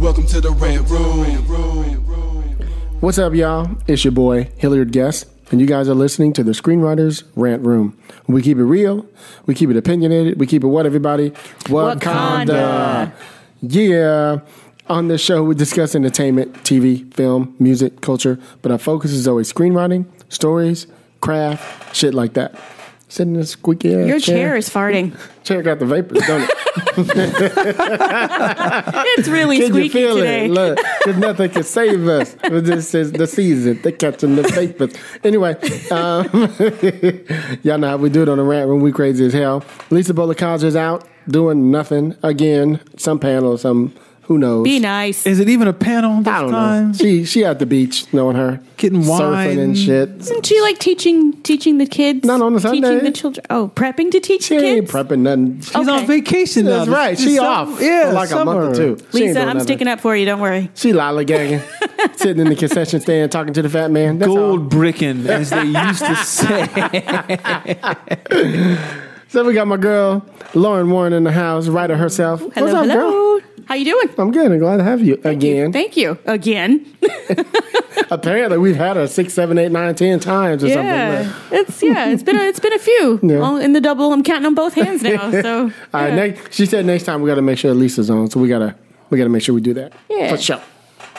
Welcome to the Red Room. What's up, y'all? It's your boy, Hilliard Guess, and you guys are listening to the Screenwriters Rant Room. We keep it real, we keep it opinionated, we keep it what, everybody? Wakanda. Yeah. On this show, we discuss entertainment, TV, film, music, culture, but our focus is always screenwriting, stories, craft, shit like that. Sitting in a squeaky ass Your chair is farting. Chair got the vapors, don't it? It's really Can you squeaky feel today. it? Look, there's nothing can save us. This is the season. They're catching the vapors. Anyway, um, y'all know how we do it on the rant room. We crazy as hell. Lisa Bolekaja is out doing nothing again. Some panel, some who knows. Be nice. Is it even a panel this I don't time? know. She she at the beach, knowing her Getting surfing and shit. Isn't she like teaching teaching the kids? Not on a Teaching the children. Oh, prepping to teach She the ain't kids. prepping nothing. She's Okay. on vacation now. That's right. This She summer- off. Yeah, for like a month or two. She ain't Lisa, doing I'm nothing. sticking up for you. Don't worry. She lollygagging, sitting in the concession stand talking to the fat man. That's all. Gold bricking, as they used to say. So we got my girl Lauren Warren in the house, writer herself. Hello, What's up, girl? hello. How you doing? I'm good. I'm glad to have you again. Thank you again. Apparently, we've had her six, seven, eight, nine, ten times or yeah, something. it's yeah. It's been a, it's been a few. Yeah. Well, in the double, I'm counting on both hands now. So All right. yeah. Next, she said next time we got to make sure Lisa's on, so we gotta we gotta make sure we do that. Yeah. For sure.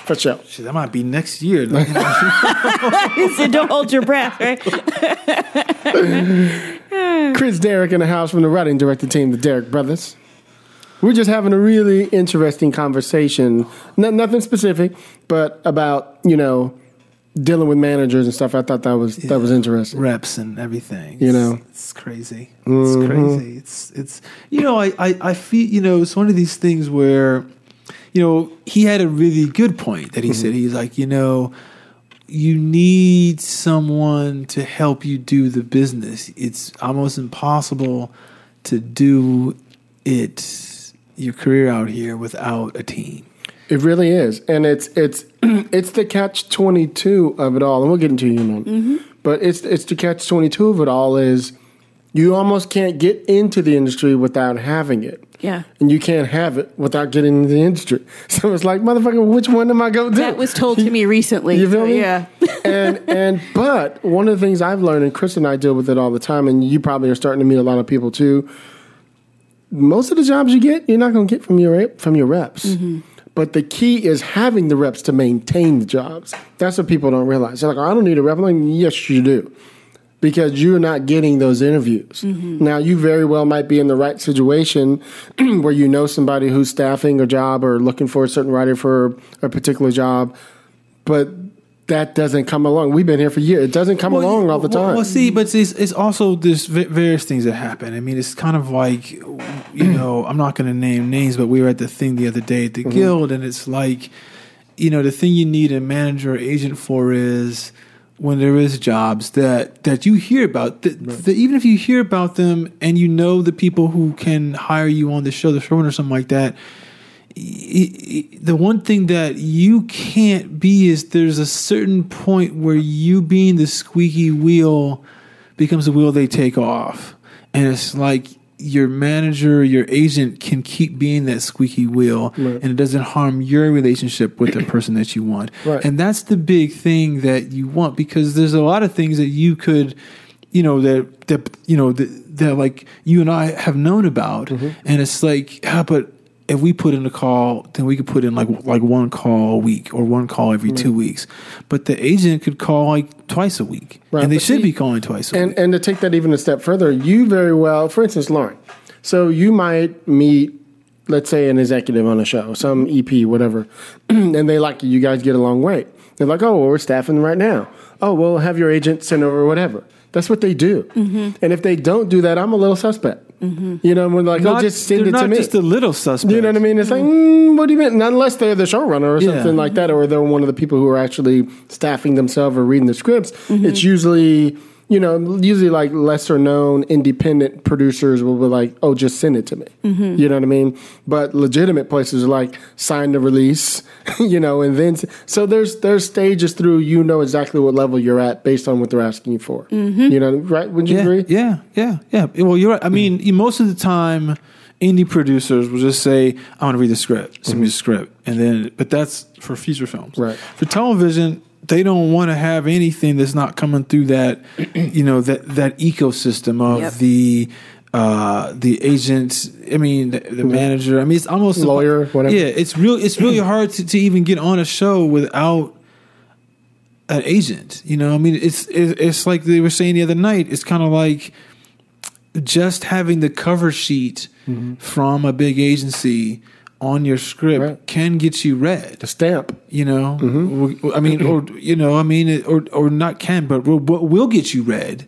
For sure. Shit, that might be next year. so don't hold your breath, right? Chris Derrick in the house from the writing director team, the Derrick Brothers. We're just having a really interesting conversation. No, nothing specific, but about you know dealing with managers and stuff. I thought that was that was interesting. Reps and everything. You know. it's crazy. It's mm-hmm. crazy. It's it's you know I, I I feel you know it's one of these things where you know he had a really good point that he said mm-hmm. he's like you know you need someone to help you do the business. It's almost impossible to do it your career out here without a team. It really is, and it's it's it's the catch twenty two of it all, and we'll get into you know, mm-hmm. but it's it's the catch twenty two of it all is you almost can't get into the industry without having it. Yeah. And you can't have it without getting into the industry. So it's like, motherfucker, which one am I going to do? That was told to me recently. You feel me? Yeah. and and but one of the things I've learned, and Chris and I deal with it all the time, and you probably are starting to meet a lot of people too. Most of the jobs you get, you're not going to get from your from your reps. Mm-hmm. But the key is having the reps to maintain the jobs. That's what people don't realize. They're like, I don't need a rep. I'm like, yes, you do. Because you're not getting those interviews. Mm-hmm. Now, you very well might be in the right situation where you know somebody who's staffing a job or looking for a certain writer for a particular job, but that doesn't come along. We've been here for years. It doesn't come along all the well- time. Well, see, but it's, it's also there's various things that happen. I mean, it's kind of like, you know, I'm not going to name names, but we were at the thing the other day at Mm-hmm. the guild, and it's like, you know, the thing you need a manager or agent for is when there is jobs that that you hear about. That, that even if you hear about them and you know the people who can hire you on the show, the showrunner or something like that. the one thing that you can't be is there's a certain point where you being the squeaky wheel becomes the wheel they take off. And it's like your manager, your agent can keep being that squeaky wheel and it doesn't harm your relationship with the person that you want. Right. And that's the big thing that you want because there's a lot of things that you could you know that that you know that, that like you and I have known about and it's like ah, but if we put in a call, then we could put in like like one call a week or one call every two weeks. But the agent could call like twice a week, Right, and they but should see- be calling twice a and week. and to take that even a step further, you very well, for instance, Lauren. So you might meet let's say an executive on a show, some EP, whatever, and they like you, you guys get along great. They're like, oh, well, we're staffing right now. Oh, well, have your agent send over whatever. That's what they do. Mm-hmm. And if they don't do that, I'm a little suspect. Mm-hmm. You know, we're like, oh, Not- just send they're it to not me. just a little suspect. You know what I mean? It's like, mm-hmm. mm, what do you mean? Unless they're the showrunner or Yeah. something like that, or they're one of the people who are actually staffing themselves or reading the scripts. Mm-hmm. It's usually, you know, usually like lesser known independent producers will be like, oh, just send it to me. Mm-hmm. You know what I mean? But legitimate places are like, sign the release, you know, and then, so there's, there's stages through, you know exactly what level you're at based on what they're asking you for. Mm-hmm. You know, right? Would you yeah, agree? Yeah, yeah, yeah. Well, you're right. I mean, you- most of the time, indie producers will just say, "I want to read the script, send me the script," and then, but that's for feature films. Right. For television, they don't want to have anything that's not coming through that, you know, that that ecosystem of Yep. the. Uh, the agent, I mean, the, the manager. I mean, it's almost Lawyer, whatever. Yeah, it's real. It's really hard to, to even get on a show without an agent. You know, I mean, it's it, it's like they were saying the other night. It's kind of like just having the cover sheet from a big agency on your script Right. can get you read. The stamp. You know, mm-hmm. I mean, or you know, I mean, or or not can, but will, will get you read.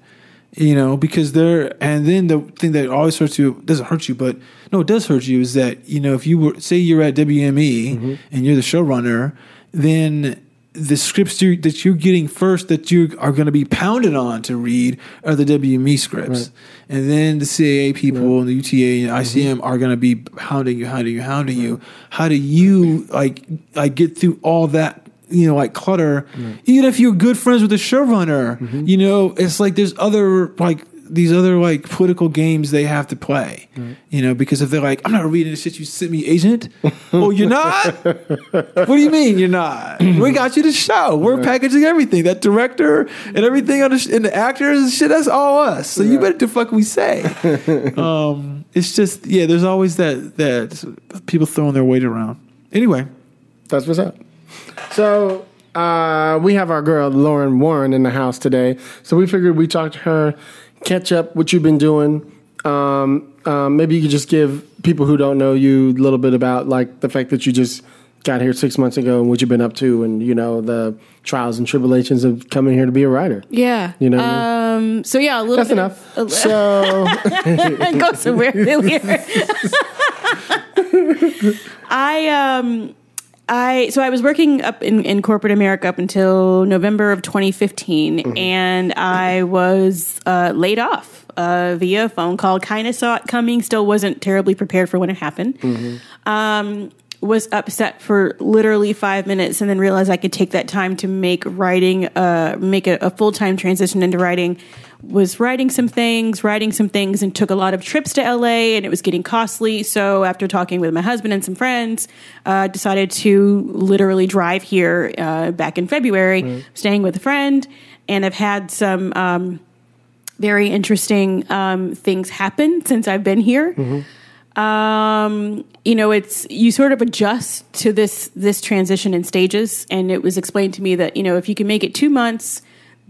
You know, because they're and then the thing that always hurts you doesn't hurt you, but no, it does hurt you is that you know if you were say you're at WME mm-hmm. and you're the showrunner, then the scripts you, that you're getting first that you are going to be pounded on to read are the WME scripts, and then the CAA people and the UTA and ICM mm-hmm. are going to be hounding you, hounding you, hounding you. How do you like like get through all that? You know, like clutter. Even if you're good friends with the showrunner, mm-hmm. you know, it's like there's other like these other like political games they have to play. You know, because if they're like, I'm not reading the shit you sent me, agent. oh, you're not. What do you mean you're not? we got you the show. We're packaging everything. That director and everything on the sh- and the actors and shit. That's all us. So you better do fuck we say. um, it's just yeah. There's always that that people throwing their weight around. Anyway, That's what's up. So uh, we have our girl Lauren Warren in the house today. So we figured we talk to her, catch up what you've been doing. Um, um, maybe you could just give people who don't know you a little bit about like the fact that you just got here six months ago and what you've been up to, and you know the trials and tribulations of coming here to be a writer. Yeah. You know Um. So yeah, a little. That's bit enough. Of, So go somewhere familiar. I um. I so I was working up in, in corporate America up until November of 2015, and I was uh, laid off uh, via phone call. Kind of saw it coming. Still wasn't terribly prepared for when it happened. Um, was upset for literally five minutes, and then realized I could take that time to make writing, uh, make a, a full time transition into writing. Was writing some things, writing some things, and took a lot of trips to LA, and it was getting costly. So after talking with my husband and some friends, uh, decided to literally drive here uh, back in February, staying with a friend, and I've had some. Um, very interesting um, things happen since I've been here. Um, you know, it's you sort of adjust to this this transition in stages, and it was explained to me that you know if you can make it two months,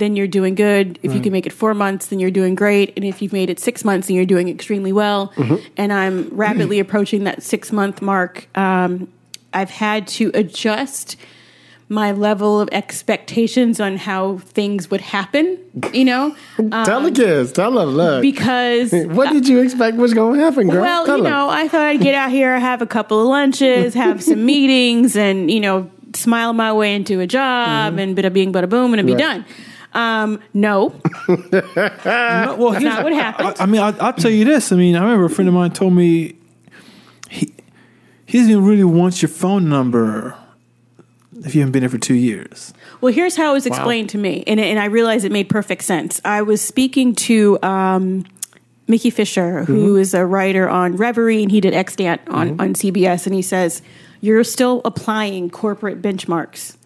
then you're doing good. If you can make it four months, then you're doing great. And if you've made it six months, then you're doing extremely well. And I'm rapidly approaching that six month mark. Um, I've had to adjust my level of expectations on how things would happen. You know, tell the kids, tell them, look. because what did you expect was going to happen, girl? well, Tell you 'em. know, I thought I'd get out here, have a couple of lunches, have some meetings, and you know, smile my way into a job, and bada bing, bada boom, and it'd be Mm-hmm. Right. done. Um, no, No, well, here's- not what happened. I, I mean, I, I'll tell you this. I mean, I remember a friend of mine told me he he doesn't even really want your phone number if you haven't been there for two years. Well, here's how it was explained to me, and, and I realized it made perfect sense. I was speaking to um, Mickey Fisher, who is a writer on Reverie, and he did Extant on, on CBS, and he says, You're still applying corporate benchmarks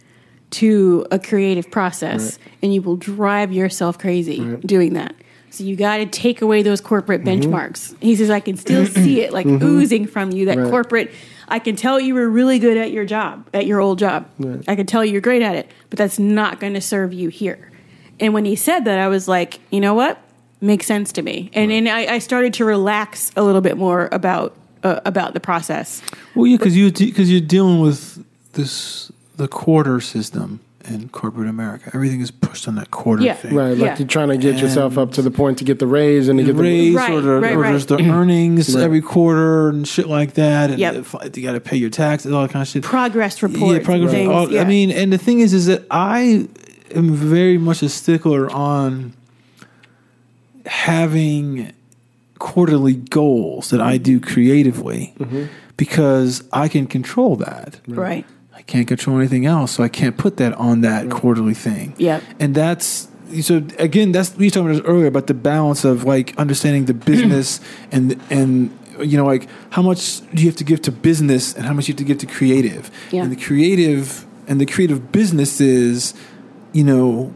to a creative process, and you will drive yourself crazy doing that. So you got to take away those corporate benchmarks. He says, I can still see it like oozing from you, that Right. corporate. I can tell you were really good at your job, at your old job. I can tell you're great at it, but that's not going to serve you here. And when he said that, I was like, you know what? Makes sense to me. And, and I, I started to relax a little bit more about uh, about the process. Well, yeah, because you because you're dealing with this the quarter system in corporate America. Everything is pushed on that quarter Yeah. thing. Right, like Yeah. you're trying to get yourself up to the point to get the raise and to The get the raise Right, or, the, right, or right. there's the earnings Right. every quarter and shit like that. And Yep. if- you got to pay your taxes, all that kind of shit. Progress report. Yeah, progress. and things, all- yeah. I mean, and the thing is, is that I am very much a stickler on having quarterly goals that I do creatively mm-hmm. because I can control that. right. Can't control anything else, so I can't put that on that quarterly thing. Yeah. And that's so again, that's we talked about earlier about the balance of like understanding the business and and you know like how much do you have to give to business and how much you have to give to creative. Yeah. And the creative and the creative business is, you know,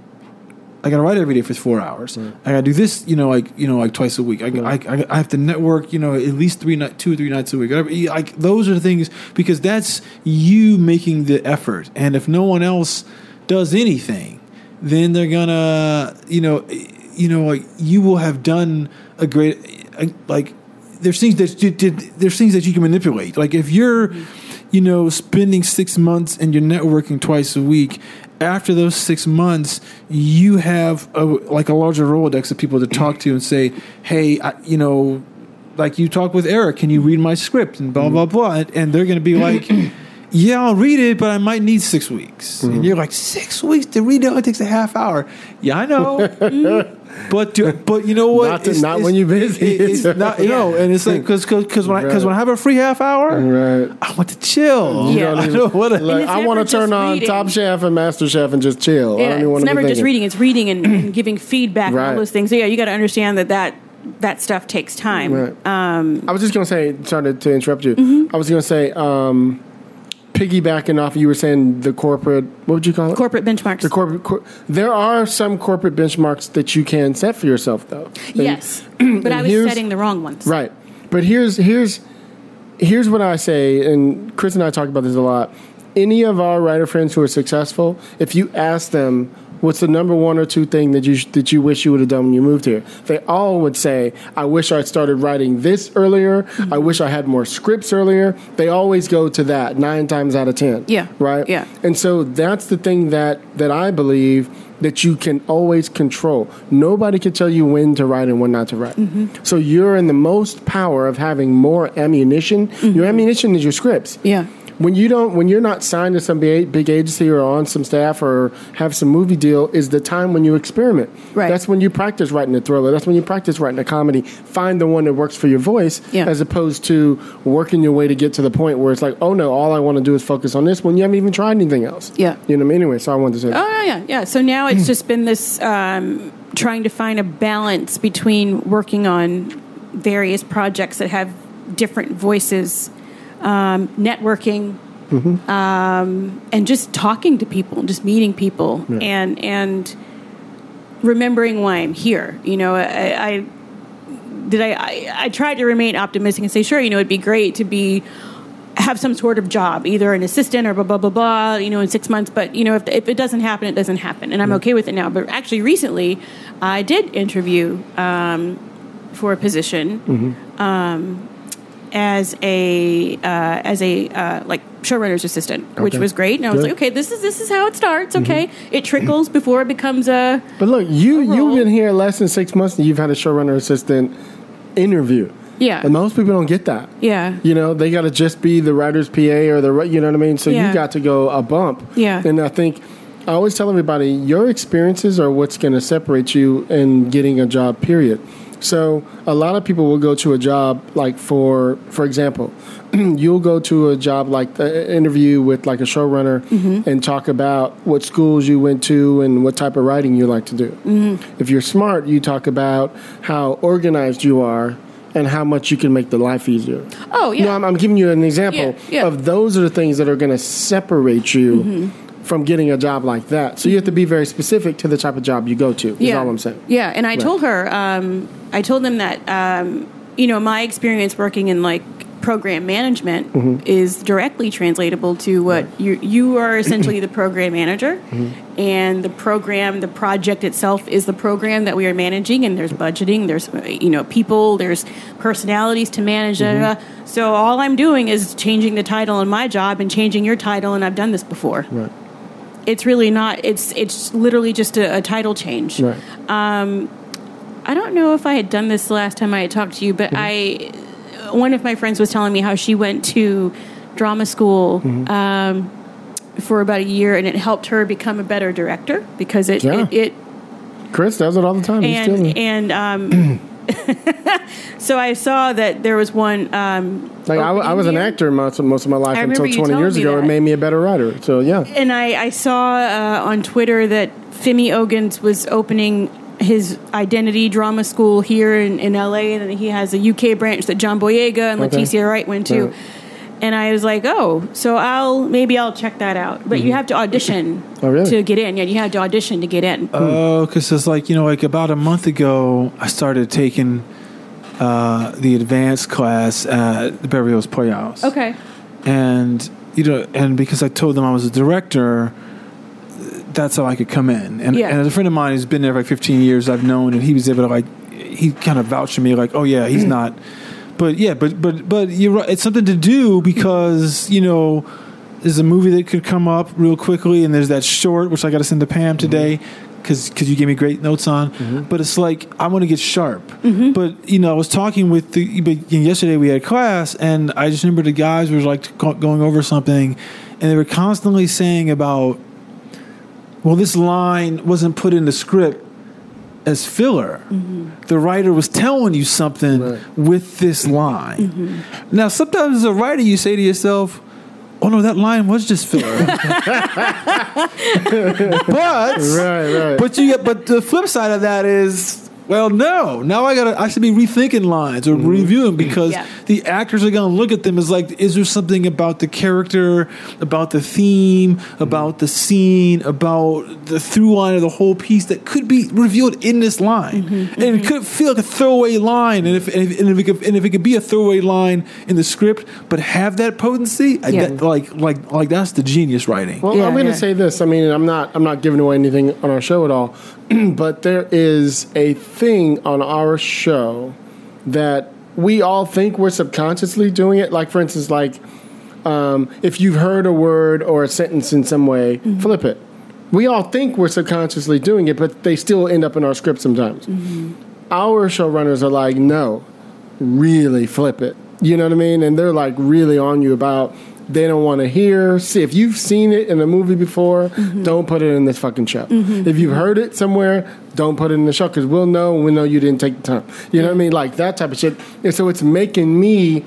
I gotta write every day for four hours. Mm. I gotta do this, you know, like you know, like twice a week. I, I, I, I have to network, you know, at least three night, two or three nights a week. Like those are the things because that's you making the effort. And if no one else does anything, then they're gonna, you know, you know, like you will have done a great, like there's things that you. There's things that you can manipulate. Like if you're, you know, spending six months and you're networking twice a week. After those six months, you have a, like a larger rolodex of people to talk to and say, "Hey, I, you know, like you talk with Eric, can you read my script?" and blah blah blah, and, and they're going to be like. Yeah, I'll read it, but I might need six weeks. And you're like, six weeks to read it only takes a half hour. Yeah, I know. but do, but you know what? Not to- not when you're busy. it- it's not, you know, and it's like because because when I because when I have a free half hour, Right. I want to chill. Yeah. I know what. a- Like, I want to turn on reading. Top Chef and Master Chef and just chill. I Yeah, don't even it's want to never just reading; it's reading and, and giving feedback and all those things. So yeah, you got to understand that that that stuff takes time. Right. Um, I was just gonna say, sorry to, to interrupt you. Mm-hmm. I was gonna say, um, piggybacking off, you were saying the corporate. What would you call it? corporate benchmarks. The corporate. Cor- there are some corporate benchmarks that you can set for yourself, though. And- yes, but I was setting the wrong ones. Right. But here's here's here's what I say, and Chris and I talk about this a lot. Any of our writer friends who are successful, if you ask them what's the number one or two thing that you that you wish you would have done when you moved here, they all would say, "I wish I had started writing this earlier. I mm-hmm. wish I had more scripts earlier." They always go to that nine times out of ten. Yeah. Right. Yeah. And so that's the thing that that I believe that you can always control. Nobody can tell you when to write and when not to write. Mm-hmm. So you're in the most power of having more ammunition. Your mm-hmm. ammunition is your scripts. Yeah. When you don't, when you're not signed to some big, agency or on some staff or have some movie deal, is the time when you experiment. Right. That's when you practice writing a thriller. That's when you practice writing a comedy. Find the one that works for your voice, Yeah. as opposed to working your way to get to the point where it's like, oh no, all I want to do is focus on this. When you haven't even tried anything else. Yeah. You know. what I mean? Anyway, so I wanted to say. that. Oh yeah, yeah, yeah. So now it's just been this um, trying to find a balance between working on various projects that have different voices, um, networking, um, and just talking to people, just meeting people, and and remembering why I'm here. You know, I. I did I, I I tried to remain optimistic and say sure you know it'd be great to be have some sort of job, either an assistant or blah blah blah blah. You know, in six months. But you know, if, if it doesn't happen, it doesn't happen, and I'm okay with it now. But actually, recently, I did interview um, for a position um, as a uh, as a uh, like showrunner's assistant, which was great. And I was Good. like, okay, this is this is how it starts. Okay, it trickles before it becomes a But look, you you've been here less than six months, and you've had a showrunner assistant interview. Yeah. and most people don't get that. yeah. You know, they got to just be the writer's PA or the you know what I mean. So Yeah. you got to go a bump. Yeah. and I think I always tell everybody your experiences are what's going to separate you in getting a job. Period. So a lot of people will go to a job like for for example, you'll go to a job like the uh, interview with like a showrunner mm-hmm. and talk about what schools you went to and what type of writing you like to do. Mm-hmm. If you're smart, you talk about how organized you are and how much you can make the life easier. Oh yeah. No, I'm, I'm giving you an example Yeah, yeah. of those are the things that are going to separate you Mm-hmm. From getting a job like that. So you have to be very specific to the type of job you go to. Is all I'm saying. Yeah, and I told her, um, I told them that, um, you know, my experience working in like program management is directly translatable to what you you are essentially the program manager, and the program, the project itself is the program that we are managing, and there's budgeting, there's you know people, there's personalities to manage. da. So all I'm doing is changing the title on my job and changing your title, and I've done this before. Right. It's really not. It's it's literally just a, a title change. Right. I don't know if I had done this the last time I had talked to you, but I one of my friends was telling me how she went to drama school um, for about a year, and it helped her become a better director because it Yeah. it, it Chris does it all the time. He's and and um, so I saw that there was one um, like I, I was an actor most, most of my life until 20 years ago. It made me a better writer. So yeah. and I, I saw uh, on Twitter that Femi Oguns was opening his identity drama school here in, in LA, and he has a UK branch that John Boyega and Okay. Letitia Wright went to. Right. And I was like, oh, so I'll maybe I'll check that out. But you have to audition Oh, really? to get in. Yeah, you have to audition to get in. Oh, because it's like you know, like about a month ago, I started taking uh, the advanced class at the Beverly Hills Playhouse. okay. and you know, and because I told them I was a director, that's how I could come in. And, Yeah. and a friend of mine who's been there for like 15 years, I've known, and he was able to like, he kind of vouched for me, like, oh yeah, he's not. But yeah, but but but you're right. It's something to do because you know. There's a movie that could come up real quickly, and there's that short which I got to send to Pam mm-hmm. today because because you gave me great notes on. Mm-hmm. But it's like I want to get sharp. Mm-hmm. But you know, I was talking with the but yesterday we had class, and I just remember the guys were like going over something, and they were constantly saying about, well, this line wasn't put in the script as filler. The writer was telling you something Right. with this line. Mm-hmm. Now, sometimes as a writer, you say to yourself. Oh no, that line was just filler. but Right, right. but you get, but the flip side of that is, well, no. Now I gotta, I should be rethinking lines or mm-hmm. reviewing because Yeah. the actors are gonna look at them as like, is there something about the character, about the theme, mm-hmm. about the scene, about the through line of the whole piece that could be revealed in this line, mm-hmm. and it could feel like a throwaway line, and if and if, and if it could, and if it could be a throwaway line in the script, but have that potency, Yeah. that, like like like that's the genius writing. Well, Yeah, I'm going to yeah. say this. I mean, I'm not. I'm not giving away anything on our show at all. but there is a thing on our show that we all think we're subconsciously doing it. Like, for instance, like um, if you've heard a word or a sentence in some way, Mm-hmm. flip it. We all think we're subconsciously doing it, but they still end up in our script sometimes. Mm-hmm. Our showrunners are like, no, really flip it. You know what I mean? And they're like really on you about they don't want to hear. See, if you've seen it in a movie before, mm-hmm. don't put it in this fucking show. Mm-hmm. If you've heard it somewhere, don't put it in the show because we'll know. We know you didn't take the time. You know what I mean? Like that type of shit. And so it's making me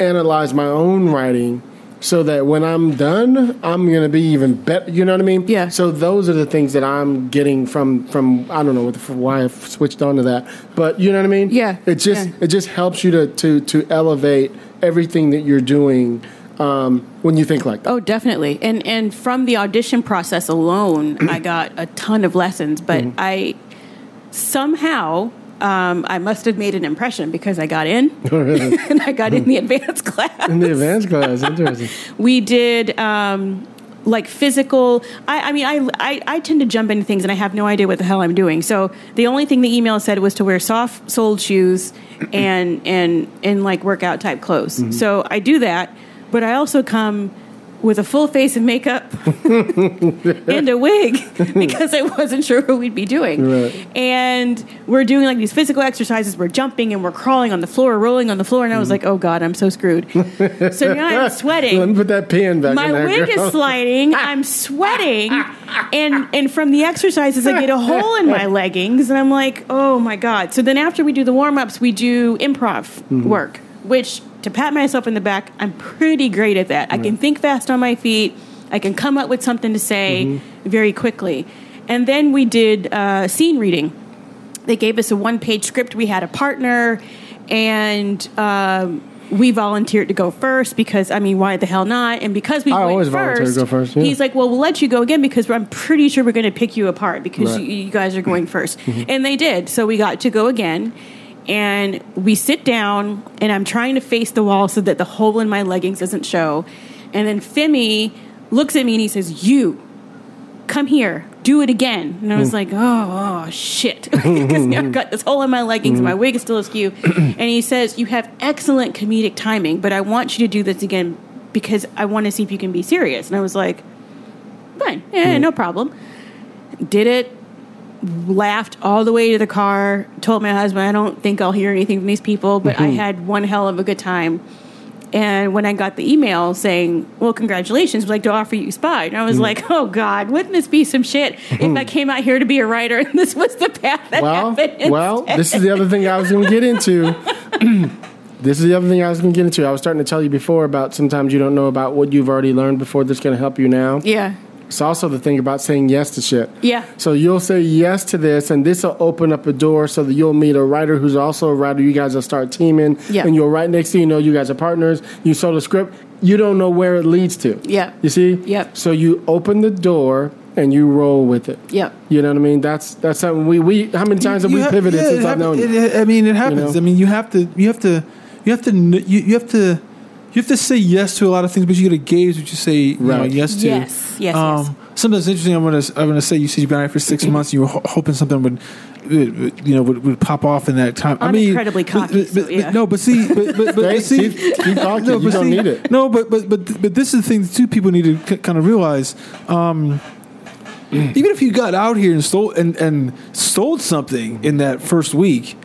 analyze my own writing so that when I'm done, I'm gonna be even better. You know what I mean? Yeah. So those are the things that I'm getting from from I don't know what the, why I've switched on to that, but you know what I mean? Yeah, It just yeah. it just helps you to to to elevate everything that you're doing um, when you think like that. Oh, definitely. And and from the audition process alone, I got a ton of lessons. But Mm-hmm. I somehow um, I must have made an impression because I got in and I got in the advanced class. in the advanced class, interesting. we did um, like physical. I, I mean, I, I I tend to jump into things and I have no idea what the hell I'm doing. So the only thing the email said was to wear soft soled shoes and and and like workout type clothes. So I do that, but I also come with a full face of makeup and a wig because I wasn't sure what we'd be doing. Right. And we're doing like these physical exercises. We're jumping and we're crawling on the floor, rolling on the floor. And I was like, oh God, I'm so screwed. so now I'm sweating Let me put that pen back my wig girl. is sliding. I'm sweating, and and from the exercises, I get a hole in my leggings, and I'm like, oh my god. So then after we do the warm ups, we do improv Mm-hmm. work, which to pat myself in the back, I'm pretty great at that. I can think fast on my feet. I can come up with something to say Mm-hmm. very quickly, and then we did uh, scene reading. They gave us a one page script. We had a partner, and. Um, we volunteered to go first because I mean, why the hell not? And because we I always volunteer to first, go first, yeah. he's like, "Well, we'll let you go again because I'm pretty sure we're going to pick you apart because Right. Mm-hmm. you, you guys are going 1st And they did, so we got to go again. And we sit down, and I'm trying to face the wall so that the hole in my leggings doesn't show. And then Femi looks at me and he says, "You come here, do it again." And I was hmm. like, "Oh, oh shit," because I've got this hole in my leggings, and my wig is still askew. and he says, "You have excellent comedic timing, but I want you to do this again because I want to see if you can be serious." And I was like, "Fine, yeah, hmm. no problem." Did it. Laughed all the way to the car. Told my husband, "I don't think I'll hear anything from these people," but I mm-hmm. had one hell of a good time. And when I got the email saying, "Well, congratulations," we'd like to offer you Spy, and I was mm-hmm. like, "Oh God, wouldn't this be some shit if I mm-hmm. came out here to be a writer and this was the path that Well, happened?" well, instead?" this is the other thing I was going to get into. this is the other thing I was going to get into. I was starting to tell you before about sometimes you don't know about what you've already learned before that's going to help you now. yeah, It's also the thing about saying yes to shit. yeah, So you'll say yes to this, and this will open up a door so that you'll meet a writer who's also a writer. You guys will start teaming, Yeah. and you'll write next thing you know, you guys are partners. You saw the script. You don't know where it leads to. Yeah. You see? Yep. So you open the door and you roll with it. Yeah. You know what I mean? That's that's something we we. How many times have we You ha- pivoted yeah, since I've hap- known you? it- I mean, it happens. know? I mean, you have to, you have to, you have to, you, you have to, you have to say yes to a lot of things, but you got to gauge what you say you know, yes to. Yes, yes, yes. Something that's interesting. I'm gonna, I'm gonna say you said you've been out here for 6 months. and You were ho- hoping something would, would, you know, would, would pop off in that time. I I'm mean, incredibly but- cocky, but- so, but- no, but see, but, but, but, but see, keep- keep talking. You but don't see- need it. No, but but but but this is the thing that two people need to k- kind of realize. Um, even if you got out here and stole and, and stole something in that first week,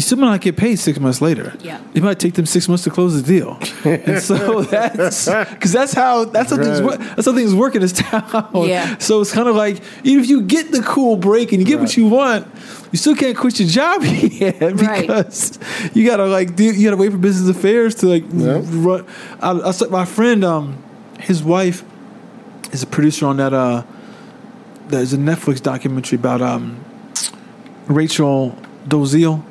you still might not get paid six months later. Yeah. it might take them six months to close the deal, and so that's because that's how that's how things Right. wo- that's how things work in this town. Yeah. So it's kind of like even if you get the cool break and you get what you want, you still can't quit your job yet Right. because you gotta like do you gotta wait for business affairs to like Yeah. run. I, I saw my friend, um, his wife is a producer on that. Uh, there's a Netflix documentary about um, Rachel Dolezal.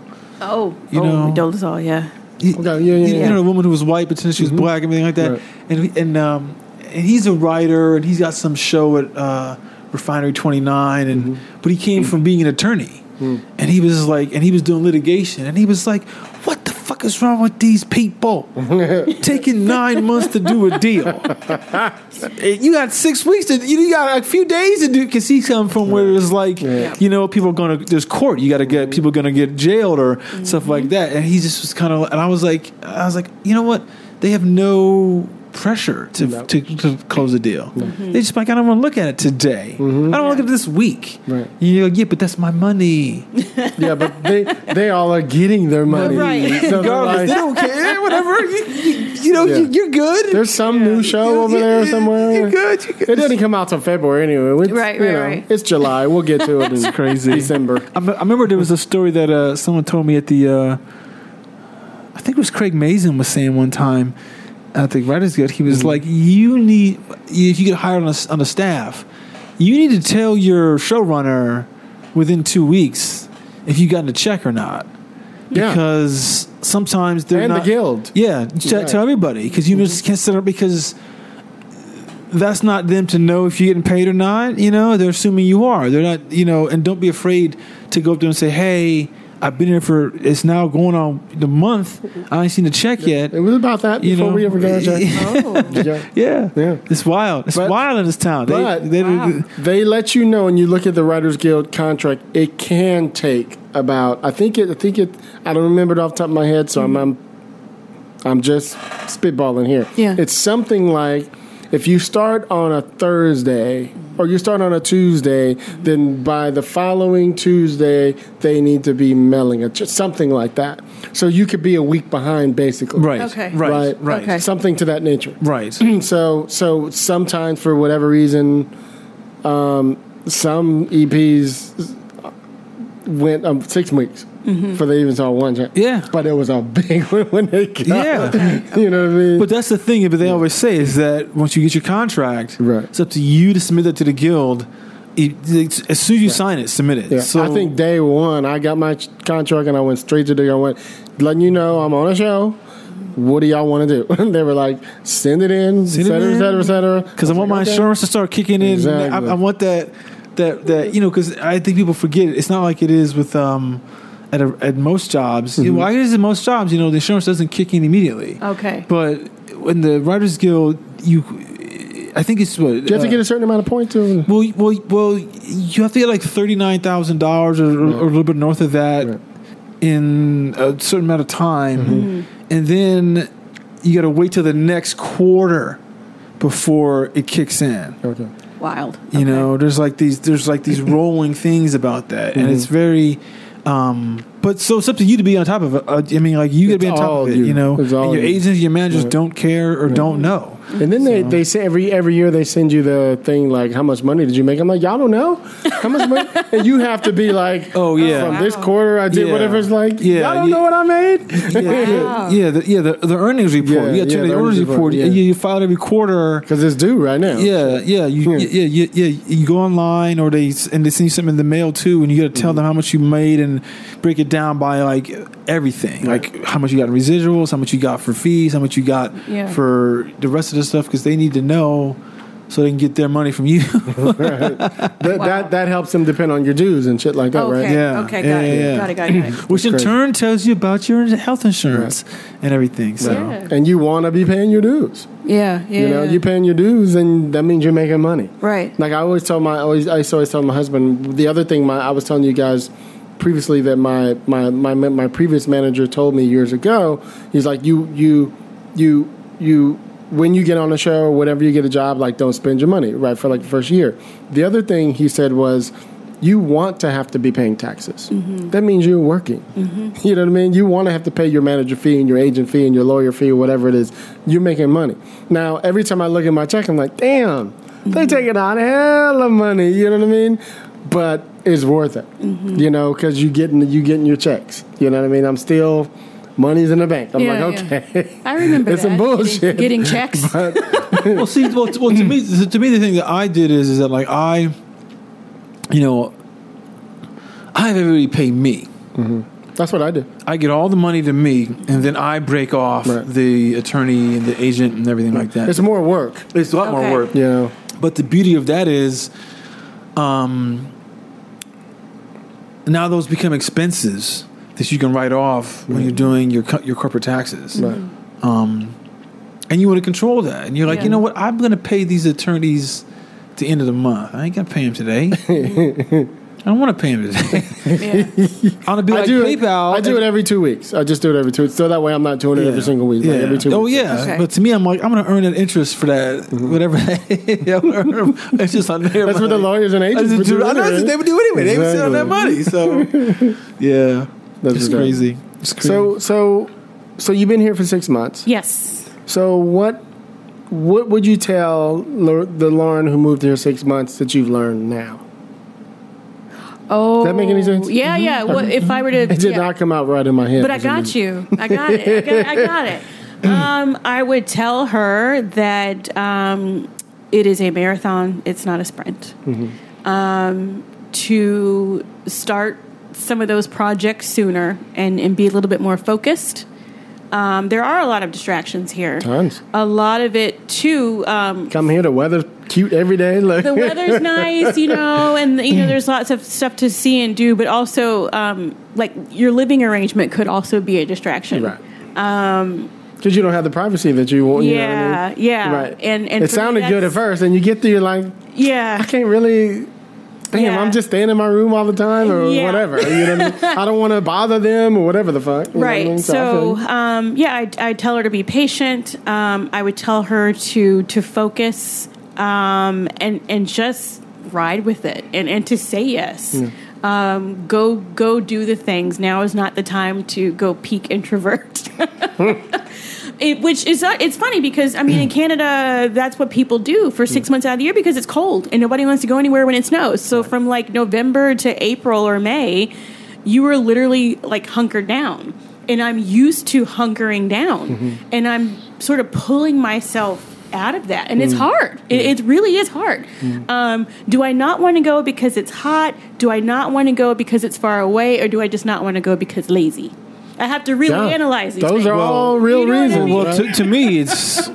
Oh, You oh, know- Dolezal, yeah, You, Okay, yeah, yeah, you, yeah. you know, the woman who was white, but then she was black, and everything like that. Right. And and um, and he's a writer, and he's got some show at uh, Refinery Twenty Nine, and but he came from being an attorney, and he was like, and he was doing litigation, and he was like, what the fuck is wrong with these people? Taking nine months to do a deal? you got six weeks to you got a few days to do because he come from where it's like Yeah. you know people are gonna there's court you got to get people gonna get jailed or stuff like mm-hmm. that. And he just was kind of and I was like I was like you know what? They have no pressure to No. to, to close the deal they just like I don't want to look at it today I don't want to look at it this week Right. you're like yeah but that's my money Yeah, but they they all are getting their money. Right. So they're regardless like, they don't care whatever you, you, you know Yeah. you, you're good There's some new show over there somewhere. you're good you're good It doesn't come out till February anyway. It's, Right, you right, know, right. It's July. We'll get to it. It's crazy. December. I, I remember there was a story that uh, someone told me at the, uh, I think it was Craig Mazin was saying one time at the Writers Guild. He was like, mm-hmm. "You need if you get hired on a, on a staff, you need to tell your showrunner within two weeks if you gotten a check or not, Yeah. because sometimes they're And the guild. Yeah, tell, Right. tell everybody because you mm-hmm. just can't sit up because." That's not them to know if you're getting paid or not. You know, they're assuming you are. They're not, you know, and don't be afraid to go up there and say, "Hey, I've been here for it's now going on the month. I ain't seen a check yet." It was about that You before know, we ever got a check. oh, Yeah. Yeah, Yeah. It's wild. It's But- wild in this town. They, but- they, Wow. They let you know and you look at the Writers Guild contract, it can take about. I think it. I think it. I don't remember it off the top of my head, so I'm. I'm, I'm just spitballing here. Yeah. It's something like if you start on a Thursday or you start on a Tuesday, then by the following Tuesday they need to be mailing it, just something like that. So you could be a week behind, basically. right, Okay. right, Right. right, Okay. Something to that nature. right. so so sometimes for whatever reason um, some eps went um, six weeks before they even saw one check Yeah. but it was a big one when they got Yeah. you know what i mean But that's the thing. But they always say is that once you get your contract, Right. it's up to you to submit that to the guild. It- as soon as you sign it, submit it. yeah. So i think day one i got my contract and i went straight to the i went letting you know i'm on a show what do y'all want to do? And they were like, send it in, Send et it cetera, et cetera, et cetera. because I want my okay. insurance to start kicking in. Exactly. I, I want that that that you know because I think people forget it. It's not like it is with um at a, at most jobs. Mm-hmm. Well, I guess at most jobs, you know, the insurance doesn't kick in immediately. Okay. But when the Writers Guild, you, I think it's what. Do you have to uh, get a certain amount of points? To, Well, well, well. You have to get like thirty nine thousand dollars, or, or a little bit north of that, Right. in a certain amount of time, Mm-hmm. and then you got to wait till the next quarter before it kicks in. okay. Wild. You know, there's like these, there's like these rolling things about that, and Mm-hmm. it's very. Um, but so it's up to you to be on top of it. Uh, I mean, like you got to be on top of it. you. You, know, It's all and your you. agents, your managers Right. don't care or don't know. And then they, they say every every year they send you the thing like how much money did you make? I'm like y'all don't know how much money, and you have to be like Oh, yeah. from this quarter I did Yeah. whatever it's like Yeah, y'all don't you- know what I made. Yeah, yeah, the, yeah. The, the earnings report. Yeah, you got yeah, the, the earnings earnings report. report, yeah. you file it every quarter. Because it's due right now. Yeah, yeah, you, Yeah. yeah, yeah, yeah. You go online, or they and they send you something in the mail too, and you got to tell them how much you made and break it down by like everything, like how much you got in residuals, how much you got for fees, how much you got Yeah. for the rest of the stuff, because they need to know so they can get their money from you. That, Wow. that that helps them depend on your dues and shit like that, Okay. right? Yeah. Okay. Yeah, Got it. yeah, yeah. Got it. Got it. Got it. Which in turn tells you about your health insurance and everything. So Yeah. And you want to be paying your dues. Yeah. Yeah. You know, you're paying your dues, and that means you're making money. right. Like I always tell my, I always, I used to always tell my husband. The other thing, my I was telling you guys previously that my my my my previous manager told me years ago. He's like, you you you you when you get on a show or whatever you get a job, like don't spend your money right for like the first year. The other thing he said was. You want to have to be paying taxes. Mm-hmm. That means you're working. Mm-hmm. You know what I mean? You want to have to pay your manager fee and your agent fee and your lawyer fee or whatever it is. You're making money. Now, every time I look at my check, I'm like, damn, they mm-hmm. taking out hell of money. You know what I mean? But it's worth it. Mm-hmm. You know, because you getting you getting your checks. You know what I mean? I'm still money's in the bank. I'm Yeah, like, yeah. okay. I remember It's that. some bullshit. Getting, getting checks. well, see, well, t- well, to me, to me, the thing that I did is, is that like I, you know, I have everybody pay me. Mm-hmm. That's what I do. I get all the money to me, and then I break off Right. the attorney and the agent and everything mm. like that. It's more work. It's a lot Okay. more work. You know. But the beauty of that is, um, now those become expenses that you can write off when you're doing your co- your corporate taxes. Right. Um, and you want to control that, and you're like, Yeah. you know what? I'm going to pay these attorneys at the end of the month. I ain't gonna pay them today. I don't want to pay them today. yeah. I'm gonna be I like do PayPal. It, I do it every two weeks. I just do it every two. weeks. So that way I'm not doing it every single week. Yeah. Like every two. oh weeks. yeah, Okay. but to me, I'm like, I'm gonna earn an interest for that, mm-hmm. whatever. it's just on their That's what the money. lawyers and I, agents would just do do, I know that's anyway. they would do anyway. They would sit on that money. So yeah, That's it's what they- crazy. It's crazy. So so so you've been here for six months. Yes. So what what would you tell Lau- the Lauren who moved here six months that you've learned now? Oh. Does that make any sense? Yeah. Yeah. What if I were to? It did yeah. not come out right in my head. But I got you. I got it. I got, I got it. Um, I would tell her that um, it is a marathon. It's not a sprint. Um, to start some of those projects sooner and, and be a little bit more focused. Um, there are a lot of distractions here. Tons. A lot of it too. Um, Come here. The weather's cute every day. Look. the weather's nice, you know, and you know there's lots of stuff to see and do, but also um, like your living arrangement could also be a distraction. Right. Because you don't have the privacy that you want. you know what I mean? Yeah, yeah. Right. And- and it sounded good at first, and you get there, you're like, Yeah, I can't really. Damn, Yeah. I'm just staying in my room all the time, or Yeah. whatever. You know what I mean? I don't want to bother them, or whatever the fuck. what I right. mean? I So, um, yeah, I I tell her to be patient. Um, I would tell her to to focus um, and and just ride with it and and to say yes. Um, go go do the things. Now is not the time to go peak introvert. It, which is uh, it's funny because I mean in Canada that's what people do for six months out of the year because it's cold and nobody wants to go anywhere when it snows. So from like November to April or May, you were literally like hunkered down, and I'm used to hunkering down, and I'm sort of pulling myself out of that, and it's hard. It, it really is hard. Um, do I not want to go because it's hot? Do I not want to go because it's far away, or do I just not want to go because lazy? I have to really Yeah. analyze these Those things. are all real you know what I reasons. mean? well, to, to me, it's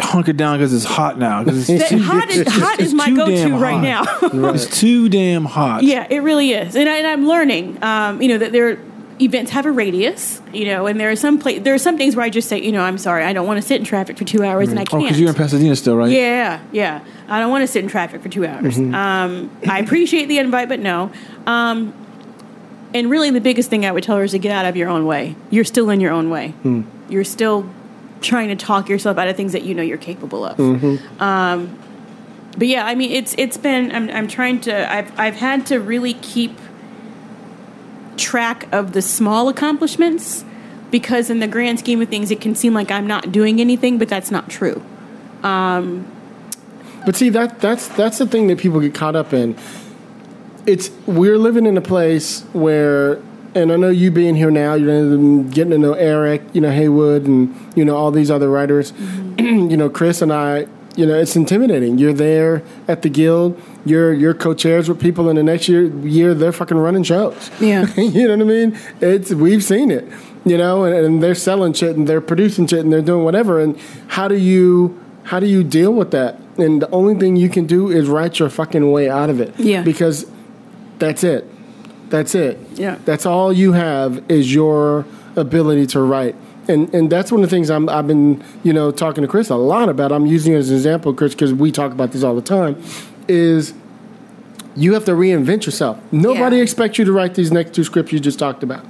hunkered down because it's hot now. 'cause it's too- hot is it's- hot it's is my go-to right hot. now. It's too damn hot. yeah, it really is, and, I, and I'm learning. Um, you know that there, events have a radius, you know, and there are some pla- there are some things where I just say, you know, I'm sorry, I don't want to sit in traffic for two hours, and I Oh, can't. Oh, because you're in Pasadena still, right? Yeah, yeah. I don't want to sit in traffic for two hours. Mm-hmm. Um, I appreciate the invite, but no. Um, and really, the biggest thing I would tell her is to get out of your own way. You're still in your own way. Hmm. You're still trying to talk yourself out of things that you know you're capable of. Mm-hmm. Um, but yeah, I mean, it's it's been. I'm I'm trying to. I've I've had to really keep track of the small accomplishments because in the grand scheme of things it can seem like I'm not doing anything but that's not true. Um, but see that that's that's the thing that people get caught up in. It's we're living in a place where, and I know you being here now, you're getting to know Eric, you know Haywood, and you know all these other writers. Mm-hmm. you know Chris and I. You know it's intimidating. You're there at the guild. You're you're co-chairs with people, and the next year year they're fucking running shows. Yeah. you know what I mean? It's we've seen it. You know, and, and they're selling shit and they're producing shit and they're doing whatever. And how do you how do you deal with that? And the only thing you can do is write your fucking way out of it. Yeah. Because that's it. That's it. Yeah. That's all you have is your ability to write. And and that's one of the things I'm, I've been you know talking to Chris a lot about. I'm using it as an example, Chris, because we talk about this all the time. Is you have to reinvent yourself. Nobody Yeah. expects you to write these next two scripts you just talked about.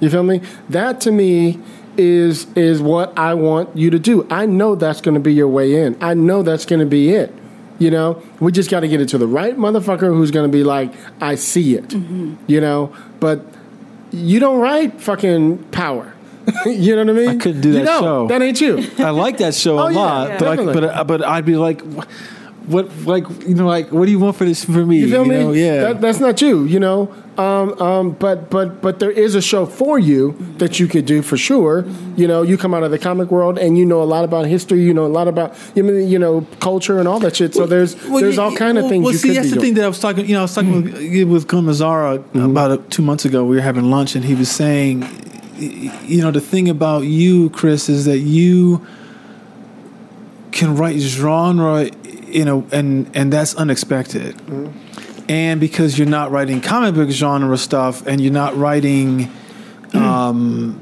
You feel me? That to me is is what I want you to do. I know that's going to be your way in. I know that's going to be it. You know, we just got to get it to the right motherfucker who's going to be like, I see it. Mm-hmm. You know, but you don't write fucking power. you know what I mean? I couldn't do that don't. show. That ain't you. I like that show Oh, a yeah, lot, yeah. but I, but but I'd be like, what, like you know, like what do you want for this for me? You feel me? know? Yeah. That, that's not you, you know. Um, um, but but but there is a show for you that you could do for sure. You know, you come out of the comic world and you know a lot about history. You know a lot about you mean you know culture and all that shit. So there's Well, there's all kind of things Well, you see, that's the doing. thing that I was talking. You know, I was talking with, with Glen Mazzara about two months ago. We were having lunch, and he was saying, you know, the thing about you, Chris, is that you can write genre, you know, and and that's unexpected. And because you're not writing comic book genre stuff, and you're not writing. Um,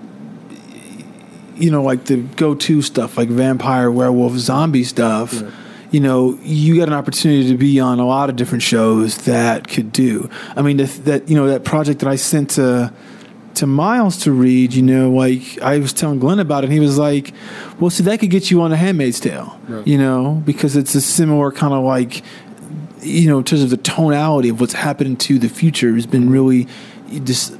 you know, like the go-to stuff, like vampire, werewolf, zombie stuff. You know, you got an opportunity to be on a lot of different shows that could do. I mean, that, that you know, that project that I sent to to Miles to read. You know, like I was telling Glen about it, and he was like, "Well, see, that could get you on a Handmaid's Tale." You know, because it's a similar kind of like you know, in terms of the tonality of what's happening to the future has been really this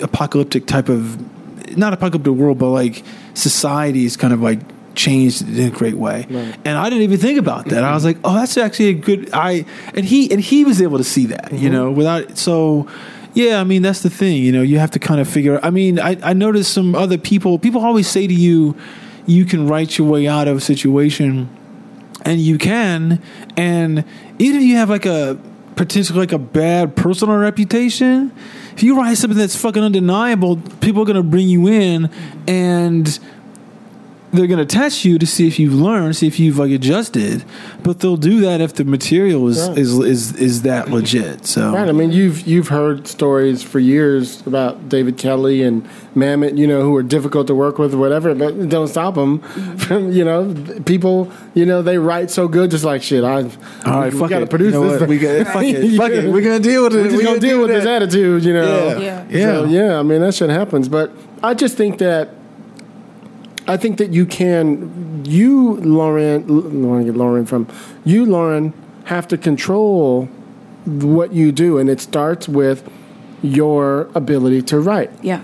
apocalyptic type of not apocalyptic world, but like society is kind of like changed in a great way. And I didn't even think about that. I was mm-hmm. like, oh, that's actually a good I and he and he was able to see that, you mm-hmm. know, without so yeah, I mean that's the thing, you know, you have to kind of figure I mean, I, I noticed some other people people always say to you, you can write your way out of a situation and you can and even if you have like a potentially like a bad personal reputation if you write something that's fucking undeniable people are going to bring you in and they're going to test you to see if you've learned see if you've like adjusted but they'll do that if the material is Right. is, is is that legit so Right. I mean, you've you've heard stories for years about David Kelley and Mamet, you know, who are difficult to work with or whatever, but don't stop them from, you know, people, you know, they write so good, just like shit. I, all right we fuck got to it. produce You know this. what? we got fuck it fuck it we're going to deal with it We're We're gonna deal with this attitude, you know. Yeah. Yeah. Yeah. So, yeah, I mean that shit happens, but I just think that I think that you can, you Lauren, to get Lauren from you, Lauren, have to control what you do, and it starts with your ability to write. Yeah.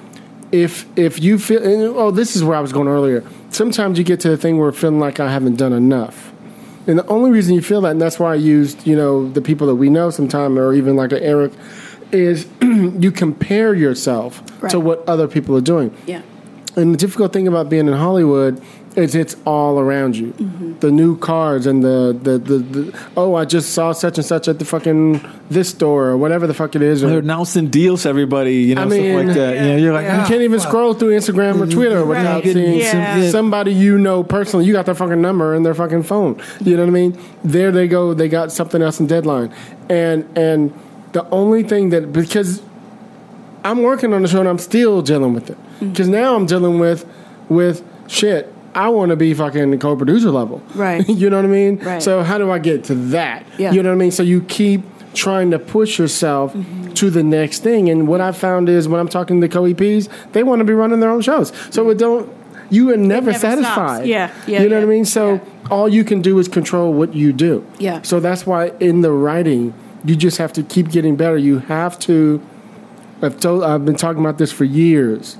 If if you feel, and, oh, this is where I was going earlier. Sometimes you get to the thing where feeling like I haven't done enough. And the only reason you feel that, and that's why I used, you know, the people that we know sometime, or even like Eric, is you compare yourself Right. to what other people are doing. Yeah. And the difficult thing about being in Hollywood is it's all around you. The new cars and the, the, the, the oh, I just saw such and such at the fucking this store or whatever the fuck it is. they're Or, announcing deals to everybody you know I stuff mean, like that you know you're like you ah, can't even fuck. scroll through Instagram or Twitter without seeing Yeah. some- somebody you know personally. You got their fucking number in their fucking phone. You know what I mean? There they go. They got something else in deadline, and and the only thing that because I'm working on the show and I'm still dealing with it Mm-hmm. because now I'm dealing with with shit. I want to be fucking co-producer level, Right. you know what I mean? Right. So how do I get to that? Yeah. You know what I mean? So you keep trying to push yourself Mm-hmm. to the next thing. And what I found is when I'm talking to co-EPs, they want to be running their own shows. So it don't. You are never, never stops. satisfied. Yeah, yeah, You know what I mean? So yeah. all you can do is control what you do. Yeah. So that's why in the writing, you just have to keep getting better. You have to. I've told. I've been talking about this for years.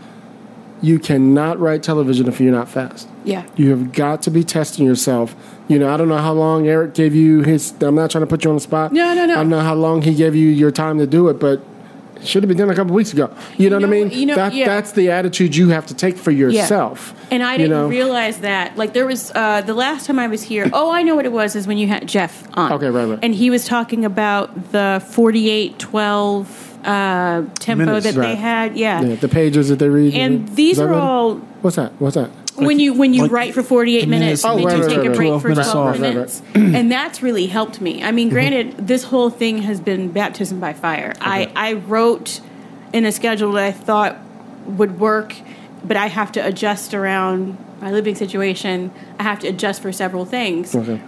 You cannot write television if you're not fast. Yeah. You have got to be testing yourself. You know, I don't know how long Eric gave you his. I'm not trying to put you on the spot. No, no, no. I don't know how long he gave you your time to do it, but it should have been done a couple weeks ago. You know, You what I mean? you know, that, yeah. That's the attitude you have to take for yourself. And I you didn't know? realize that. Like there was uh, the last time I was here. Oh, I know what it was. Is when you had Jeff on. Okay, right, right. And he was talking about the forty-eight twelve uh, tempo Minutes, that they had. Yeah. Yeah, the pages that they read. And these are right? all What's that? What's that? when you when you like write for 48 minutes, minutes. and Oh, then right, you right, take right, a right. break 12 for minutes 12. Right, right. minutes and that's really helped me i mean granted this whole thing has been baptism by fire I, I wrote in a schedule that i thought would work but i have to adjust around my living situation i have to adjust for several things Okay.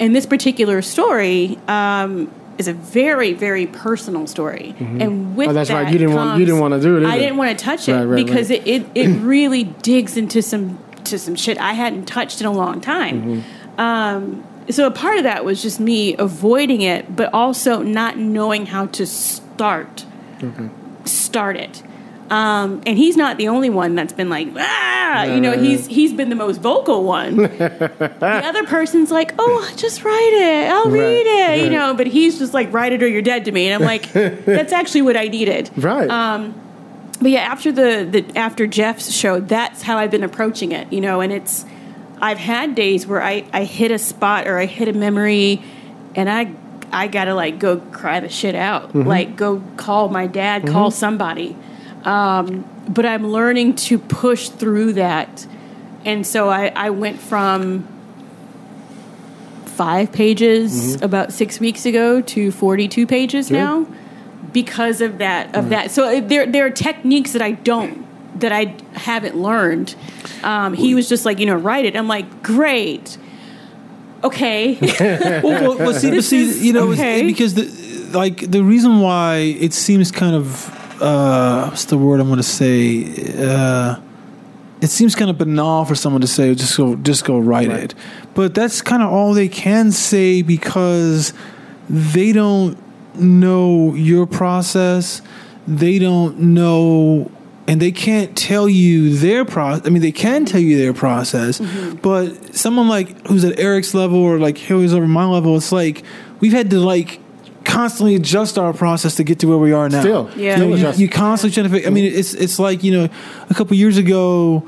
and this particular story um, is a very very personal story and with Oh, that's that right. You didn't want- you didn't wanna do it i didn't want to touch it Right, right, because right. it, it, it really digs into some to some shit I hadn't touched in a long time. Mm-hmm. Um, so a part of that was just me avoiding it, but also not knowing how to start start it. Um, and he's not the only one that's been like, ah, you know, he's he's been the most vocal one. the other person's like, oh, just write it, I'll Right, read it, you know. But he's just like, write it or you're dead to me, and I'm like, that's actually what I needed. Right. Um, but yeah, after the, the after Jeff's show, that's how I've been approaching it, you know. And it's I've had days where I I hit a spot or I hit a memory, and I I gotta like go cry the shit out, like go call my dad, call somebody. Um, but I'm learning to push through that, and so I I went from five pages about six weeks ago to 42 pages now because of that of that. So uh, there there are techniques that I don't that I haven't learned. Um, he was just like you know write it. I'm like great. Okay. Well, well, well, see, but see, is you know, it's- okay. because the like the reason why it seems kind of uh, what's the word I'm going to say? Uh, it seems kind of banal for someone to say just go just go write it, but that's kind of all they can say because they don't know your process. They don't know and they can't tell you their process. I mean, they can tell you their process, but someone like who's at Eric's level or like who's over my level, it's like we've had to like constantly adjust our process to get to where we are now. Still. Yeah. Still you, you, you constantly trying to. Figure, I mean, it's it's like you know, a couple years ago.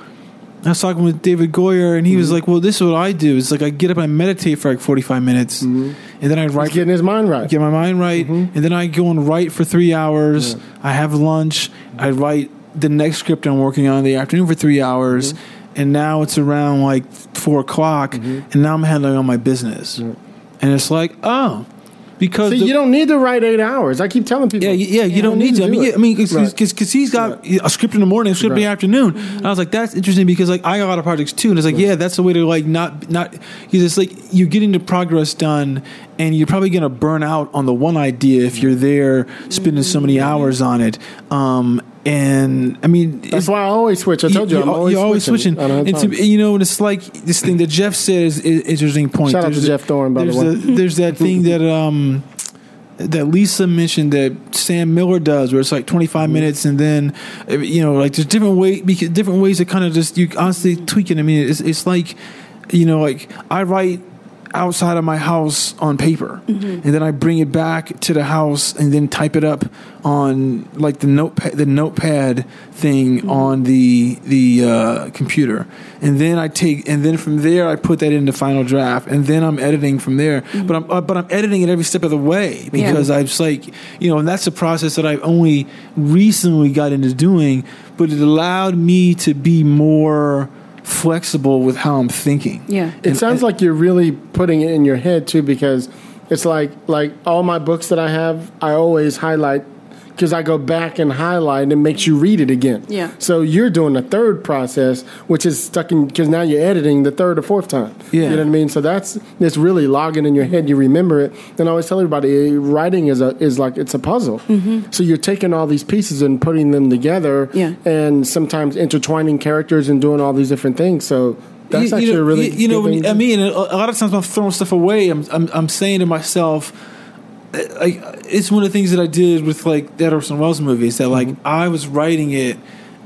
I was talking with David Goyer, and he was mm-hmm. like, "Well, this is what I do. It's like I get up and I meditate for like forty-five minutes, mm-hmm. and then I write He's getting his mind right. get my mind right, mm-hmm. and then I go and write for three hours. I have lunch. I write the next script I'm working on in the afternoon for three hours, and now it's around like four o'clock, and now I'm handling all my business, and it's like, oh, because the- you don't need to write eight hours. I keep telling people. yeah, yeah, you don't need to. I mean, yeah. I mean, because Right. he's got a script in the morning, a script in the Right. afternoon. And I was like, that's interesting because like I got a lot of projects too, and it's like, yeah, that's the way to like not not because it's like you're getting the progress done, and you're probably gonna burn out on the one idea if you're there spending so many hours on it. Um, and I mean, That's why I always switch. I told you, I'm always, you're always switching. I And, to, you know, and it's like this thing that Jeff said is, interesting point. Shout out to There's Jeff Thorne, by the way. a- there's that thing that um that Lisa mentioned that Sam Miller does, where it's like 25 Mm-hmm. minutes, and then you know, like there's different way, different ways to kind of just you constantly tweaking. I mean, it's it's like you know, like I write outside of my house on paper Mm-hmm. and then I bring it back to the house and then type it up on like the notepad the notepad thing Mm-hmm. on the the uh, computer and then I take and then from there I put that into final draft and then I'm editing from there Mm-hmm. but I'm uh, but I'm editing it every step of the way because I was like you know and that's a process that I've only recently got into doing but it allowed me to be more flexible with how I'm thinking Yeah. It sounds like you're really putting it in your head too, because it's like like all my books that I have, I always highlight because I go back and highlight and it makes you read it again. Yeah. So you're doing a third process, which is stuck in because now you're editing the third or fourth time. Yeah. You know what I mean? So that's it's really logging in your head. You remember it. And I always tell everybody, eh, writing is a is like it's a puzzle. Mm-hmm. So you're taking all these pieces and putting them together. Yeah. And sometimes intertwining characters and doing all these different things. So that's you, actually you know, a really you, you know good when, thing I mean a, a lot of times I'm throwing stuff away I'm I'm, I'm saying to myself like it's one of the things that I did with like that Orson Welles movies that like Mm-hmm. I was writing it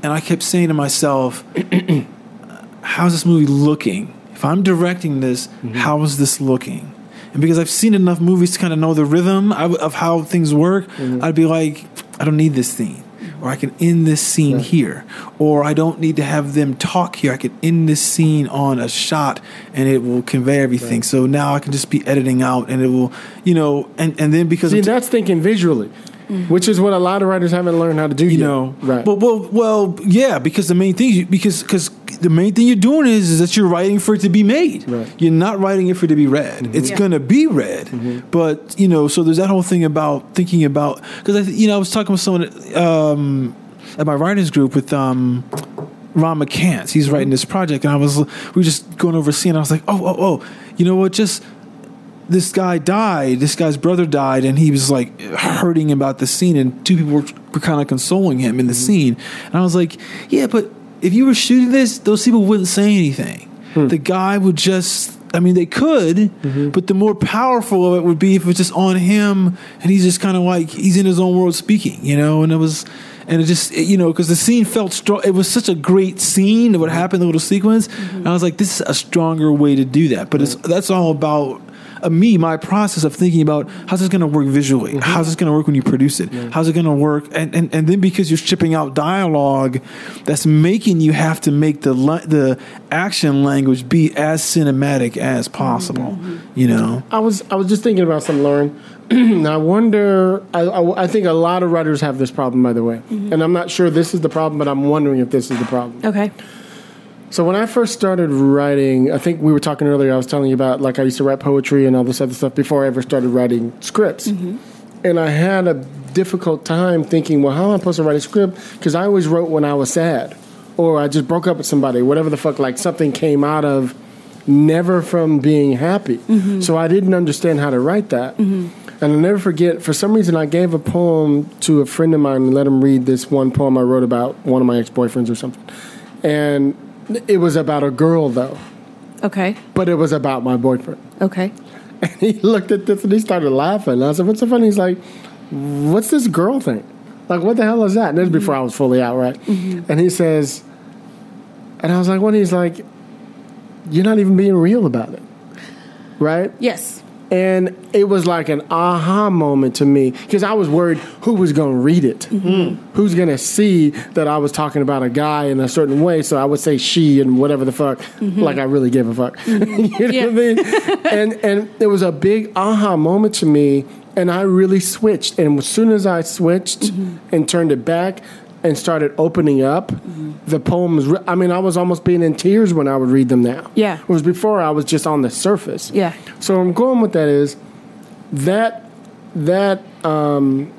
and I kept saying to myself how's this movie looking if I'm directing this Mm-hmm. how is this looking and because I've seen enough movies to kind of know the rhythm of of how things work Mm-hmm. I'd be like I don't need this scene or I can end this scene here or I don't need to have them talk here I can end this scene on a shot and it will convey everything so now I can just be editing out and it will you know and and then because See, t- that's thinking visually, which is what a lot of writers haven't learned how to do. you yet. know right? well well well yeah because the main thing because because the main thing you're doing is, is that you're writing for it to be made Right. Mm-hmm. you're not writing it for it to be read it's Yeah. gonna be read but you know so there's that whole thing about thinking about because I th- you know I was talking with someone um, at my writers group with um Ron McCants he's writing this project and I was we were just going over a scene I was like oh oh oh you know what just this guy died. This guy's brother died, and he was like hurting about the scene, and two people were, were kind of consoling him in the scene. And I was like, yeah, but if you were shooting this, those people wouldn't say anything. Hmm. The guy would just. I mean, they could, mm-hmm. but the more powerful of it would be if it was just on him, and he's just kind of like he's in his own world speaking, you know. And it was, and it just it- you know because the scene felt strong. It was such a great scene. What happened, the little sequence. Mm-hmm. And I was like, this is a stronger way to do that. But it's that's all about uh, me, my process of thinking about how's this going to work visually? Mm-hmm. How's this going to work when you produce it? How's it going to work? And, and and then because you're shipping out dialogue, that's making you have to make the the action language be as cinematic as possible. Mm-hmm. You know, I was I was just thinking about something, Lauren. I wonder. I, I, I think a lot of writers have this problem, by the way, and I'm not sure this is the problem, but I'm wondering if this is the problem. Okay. So when I first started writing, I think we were talking earlier. I was telling you about like I used to write poetry and all this other stuff before I ever started writing scripts, mm-hmm. and I had a difficult time thinking, well, how am I supposed to write a script? Because I always wrote when I was sad, or I just broke up with somebody, whatever the fuck. Like something came out of never from being happy. Mm-hmm. So I didn't understand how to write that. Mm-hmm. And I'll never forget, for some reason, I gave a poem to a friend of mine and let him read this one poem I wrote about one of my ex boyfriends or something. And it was about a girl, though, Okay. but it was about my boyfriend. Okay. And he looked at this and he started laughing. I said, What's so funny? He's like, What's this girl thing? Like, what the hell is that? And this is before I was fully out, right? Mm-hmm. And he says, And I was like, What? He's like, You're not even being real about it, right? Yes. And it was like an aha moment to me because I was worried who was going to read it, mm-hmm. who's going to see that I was talking about a guy in a certain way. So I would say she and whatever the fuck, mm-hmm. like I really gave a fuck. Mm-hmm. you know Yeah. what I mean? and and it was a big aha moment to me, and I really switched. And as soon as I switched and turned it back and started opening up, the poems. I mean, I was almost being in tears when I would read them now. Yeah. It was before I was just on the surface. Yeah. So I'm going with that is that that um,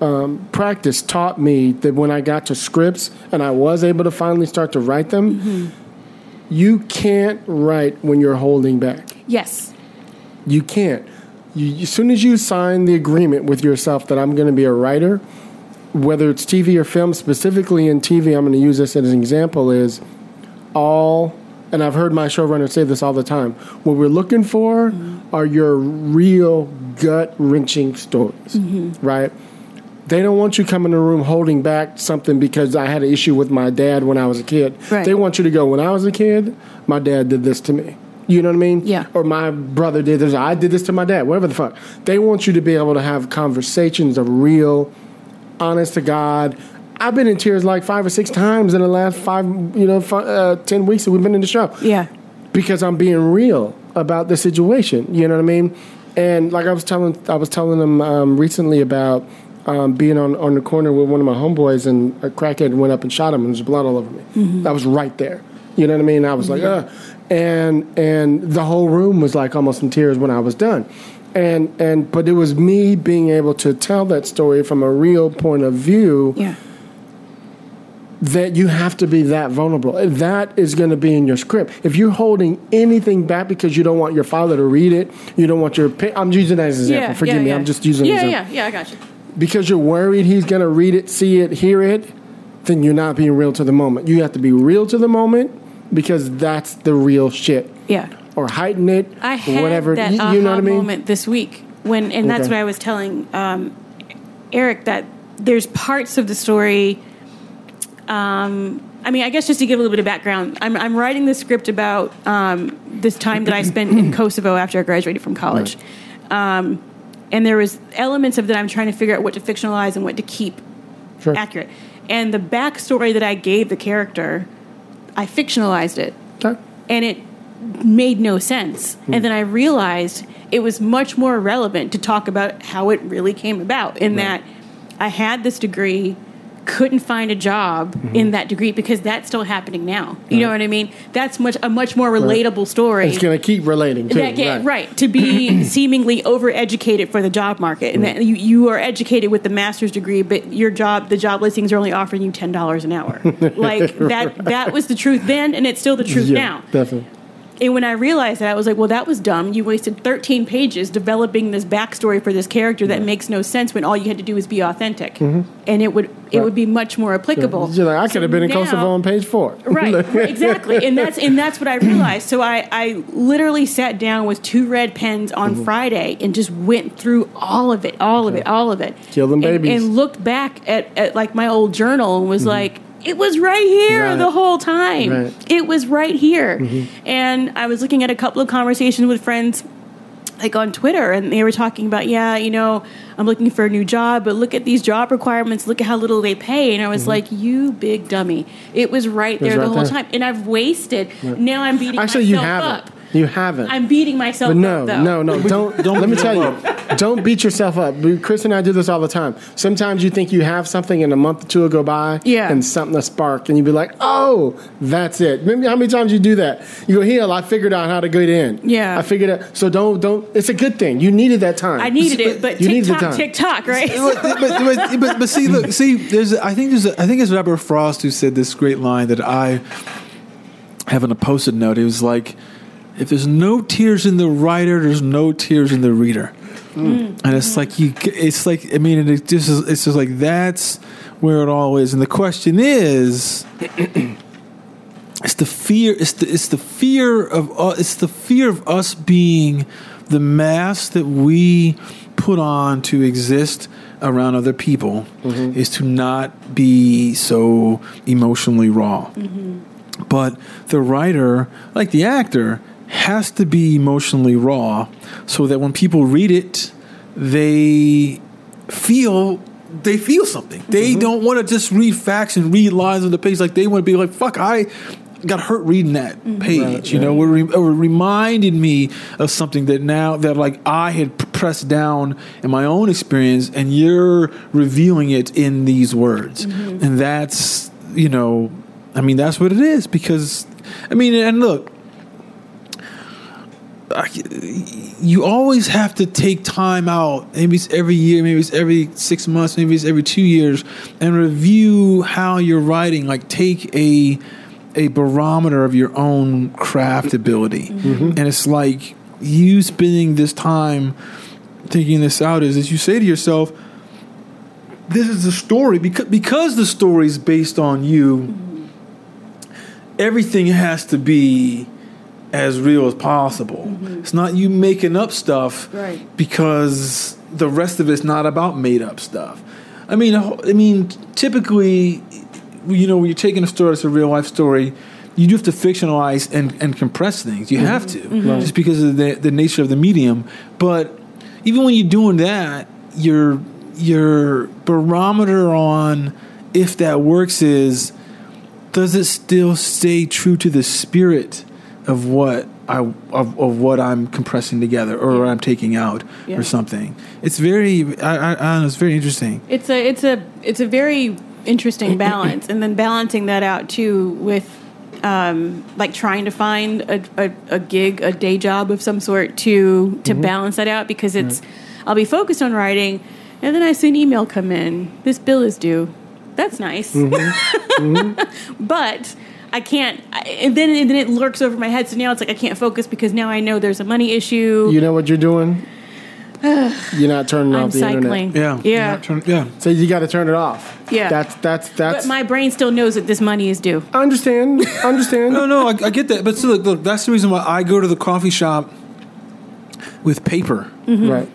um, practice taught me that when I got to scripts and I was able to finally start to write them, you can't write when you're holding back. Yes. You can't. You, as soon as you sign the agreement with yourself that I'm going to be a writer, whether it's TV or film, specifically in TV, I'm going to use this as an example, is all, and I've heard my showrunner say this all the time what we're looking for mm-hmm. are your real gut wrenching stories, mm-hmm. right? They don't want you coming in the room holding back something because I had an issue with my dad when I was a kid. Right. They want you to go, when I was a kid, my dad did this to me. You know what I mean? Yeah. Or my brother did this. I did this to my dad. Whatever the fuck. They want you to be able to have conversations of real, honest to God. I've been in tears like five or six times in the last five, you know, fi uh, ten weeks that we've been in the show Yeah. because I'm being real about the situation. You know what I mean? And like I was telling, I was telling them um, recently about um, being on, on the corner with one of my homeboys, and a crackhead went up and shot him, and there's blood all over me. I was right there. You know what I mean? I was like, uh, and and the whole room was like almost in tears when I was done. And and but it was me being able to tell that story from a real point of view Yeah. that you have to be that vulnerable. That is going to be in your script. If you're holding anything back because you don't want your father to read it, you don't want your. I'm using that as an example. Yeah, Forgive yeah, me. yeah. I'm just using. an Yeah, yeah, yeah. I got you. Because you're worried he's going to read it, see it, hear it, then you're not being real to the moment. You have to be real to the moment because that's the real shit. Yeah. Or heighten it, I had whatever. that you, you know what I mean? moment this week when, and that's Okay. what I was telling um, Eric that there's parts of the story. Um, I mean, I guess just to give a little bit of background, I'm, I'm writing the script about um, this time that I spent in Kosovo after I graduated from college, um, and there was elements of that I'm trying to figure out what to fictionalize and what to keep Sure. accurate. And the backstory that I gave the character, I fictionalized it Okay. and it made no sense. Hmm. And then I realized it was much more relevant to talk about how it really came about. In that I had this degree, couldn't find a job Mm-hmm. in that degree because that's still happening now. You know what I mean? That's much a much more relatable story. It's going to keep relating, too. That get, right. to be seemingly overeducated for the job market, and that you, you are educated with the master's degree, but your job, the job listings are only offering you ten dollars an hour. Like that. That was the truth then, and it's still the truth Yeah, now. definitely. And when I realized that, I was like, well, that was dumb. You wasted 13 pages developing this backstory for this character that makes no sense when all you had to do was be authentic. And it would it would be much more applicable. You're like, I could So have been in now- Kosovo on page four. Right, right, exactly. And that's and that's what I realized. So I, I literally sat down with two red pens on Mm-hmm. Friday and just went through all of it, all of it, all of it. Kill them and, babies. And looked back at, at like my old journal and was like, it was right here Mm-hmm. Right. the whole time. Right. It was right here. Mm-hmm. And I was looking at a couple of conversations with friends like on Twitter, and they were talking about, yeah, you know, I'm looking for a new job, but look at these job requirements. Look at how little they pay. And I was like, you big dummy. It was right there Mm-hmm. right the whole there. time, and I've wasted. Now I'm beating Actually, you myself haven't. up. You haven't. I'm beating myself But no, up. Though. no, no, don't, don't Let me tell you, don't beat yourself up. Chris and I do this all the time. Sometimes you think you have something, and a month or two will go by, Yeah. and something will spark, and you be like, "Oh, that's it." Maybe how many times you do that? You go, "Here, I figured out how to get in." Yeah. I figured out. So don't, don't. It's a good thing. You needed that time. I needed it, but You needed the TikTok, time. TikTok, right? but, but, but, but, but see, look, see, there's, I think there's, a, I think it's Robert Frost who said this great line that I have on a post-it note. It was like, if there's no tears in the writer, there's no tears in the reader. Mm. And it's like you, it's like I mean, it just is, it's just like that's where it all is. And the question is, it's the fear. It's the it's the fear of uh, it's the fear of us being the mask that we put on to exist around other people mm-hmm. is to not be so emotionally raw. Mm-hmm. But the writer, like the actor, has to be emotionally raw so that when people read it, they feel they feel something. They mm-hmm. don't want to just read facts and read lines on the page. Like they want to be like, "Fuck, I got hurt reading that mm-hmm. page." You know, it, re- it reminded me of something that now that like I had pressed down in my own experience, and you're revealing it in these words, mm-hmm. and that's you know, I mean, that's what it is because I mean, and look. I- you always have to take time out. Maybe it's every year, maybe it's every six months, maybe it's every two years, and review how you're writing. Like take a a barometer of your own craft ability, mm-hmm. and it's like you spending this time thinking this out. Is as you say to yourself, "This is a story because because the story is based on you. Everything has to be." As real as possible. Mm-hmm. It's not you making up stuff Right. because the rest of it's not about made up stuff. I mean, I mean, typically, you know, when you're taking a story that's a real life story, you do have to fictionalize and, and compress things. You mm-hmm. have to, mm-hmm. just because of the the nature of the medium. But even when you're doing that, your your barometer on if that works is does it still stay true to the spirit of what I of, of what I'm compressing together or I'm taking out Yeah. or something? It's very I, I, I don't know. It's very interesting. It's a it's a it's a very interesting balance, and then balancing that out too with um, like trying to find a, a, a gig, a day job of some sort to to mm-hmm. balance that out because it's I'll be focused on writing, and then I see an email come in. This bill is due. That's nice, mm-hmm. Mm-hmm. but. I can't, I, and then and then it lurks over my head. So now it's like I can't focus because now I know there's a money issue. You know what you're doing? you're not turning I'm off the cycling. internet. Yeah, yeah. Turn- yeah. So you got to turn it off. Yeah. That's that's that's. But my brain still knows that this money is due. I understand. Understand. No, no, I, I get that, but still, look, look, that's the reason why I go to the coffee shop with paper. Mm-hmm. Right.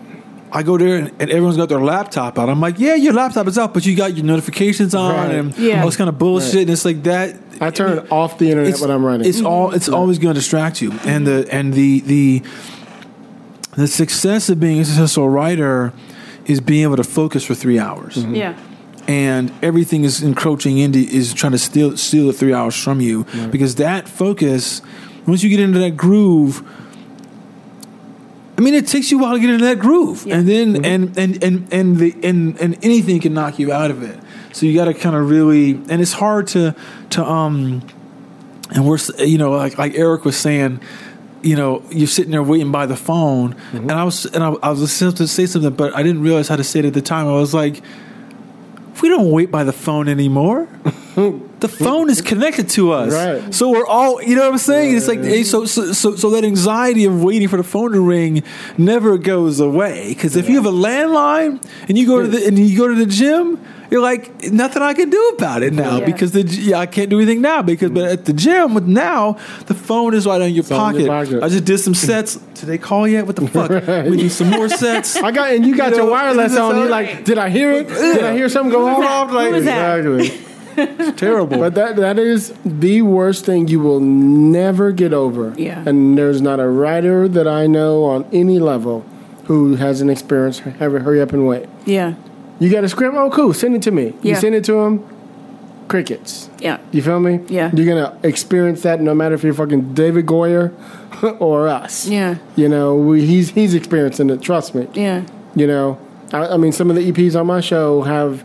I go there and, and everyone's got their laptop out. I'm like, yeah, your laptop is out, but you got your notifications on Right. and Yeah. all this kind of bullshit. Right. And it's like that. I turn it, off the internet It's, when I'm running. it's all. It's always going to distract you. And the and the the the success of being a successful writer is being able to focus for three hours. Mm-hmm. Yeah. and everything is encroaching into is trying to steal steal the three hours from you because that focus once you get into that groove I mean it takes you a while to get into that groove. Yeah. and then and, and and and the and and anything can knock you out of it. So you got to kind of really and it's hard to to um and we're you know like like Eric was saying you know you're sitting there waiting by the phone. And I was and I, I was supposed to say something but I didn't realize how to say it at the time. I was like we don't wait by the phone anymore. the phone is connected to us, Right. so we're all. You know what I'm saying? It's like hey, so, so so so that anxiety of waiting for the phone to ring never goes away. Because if you have a landline and you go to the and you go to the gym, you're like nothing I can do about it now Yeah. because the yeah, I can't do anything now because but at the gym with now the phone is right on your, pocket. your pocket. I just did some sets. Did they call yet? What the fuck? We do some more sets. I got and you got You your know, wireless on. You all like, did I hear it? Did I hear something go off? that? Who Exactly. Terrible. But that that is the worst thing you will never get over. Yeah. And there's not a writer that I know on any level who hasn't experienced have hurry up and wait. Yeah. You got a script? Oh, cool. Send it to me. You send it to him. Crickets. Yeah. You feel me? Yeah. You're gonna experience that no matter if you're fucking David Goyer or us. Yeah. You know, we, he's he's experiencing it. Trust me. Yeah. You know, I, I mean, some of the EPs on my show have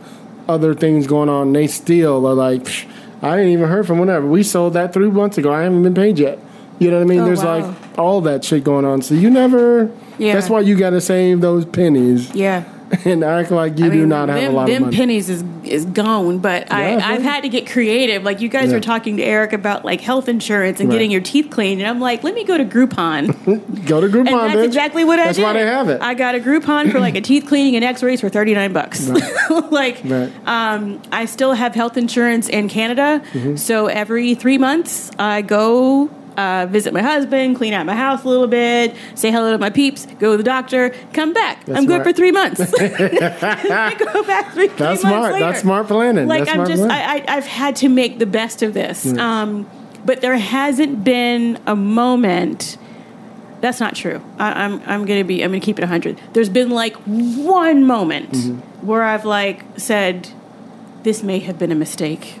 other things going on. They still are like, "Psh, I ain't even heard from whatever. We sold that three months ago. I haven't been paid yet. You know what I mean? Oh, There's wow. like all that shit going on. So you never. Yeah. That's why you got to save those pennies Yeah. and act like you I do mean, not have a lot them of money. pennies is is gone, but I, Yeah, I've had to get creative. Like you guys Yeah. were talking to Eric about like health insurance and Right. getting your teeth cleaned, and I'm like, let me go to Groupon. Go to Groupon, And that's bitch. exactly what I That's did. why they have it. I got a Groupon for like a teeth cleaning and X-rays for thirty nine bucks. like, Right. um, I still have health insurance in Canada, Mm-hmm. so every three months I go. Uh, visit my husband, clean out my house a little bit, say hello to my peeps, go to the doctor, come back. That's I'm good for three months. I go back three, three That's months smart. later. That's smart planning. Like That's I'm smart just, planning. I, I, I've had to make the best of this. Um, but there hasn't been a moment. That's not true. I, I'm, I'm gonna be, I'm gonna keep it hundred. There's been like one moment Mm-hmm. where I've like said, this may have been a mistake,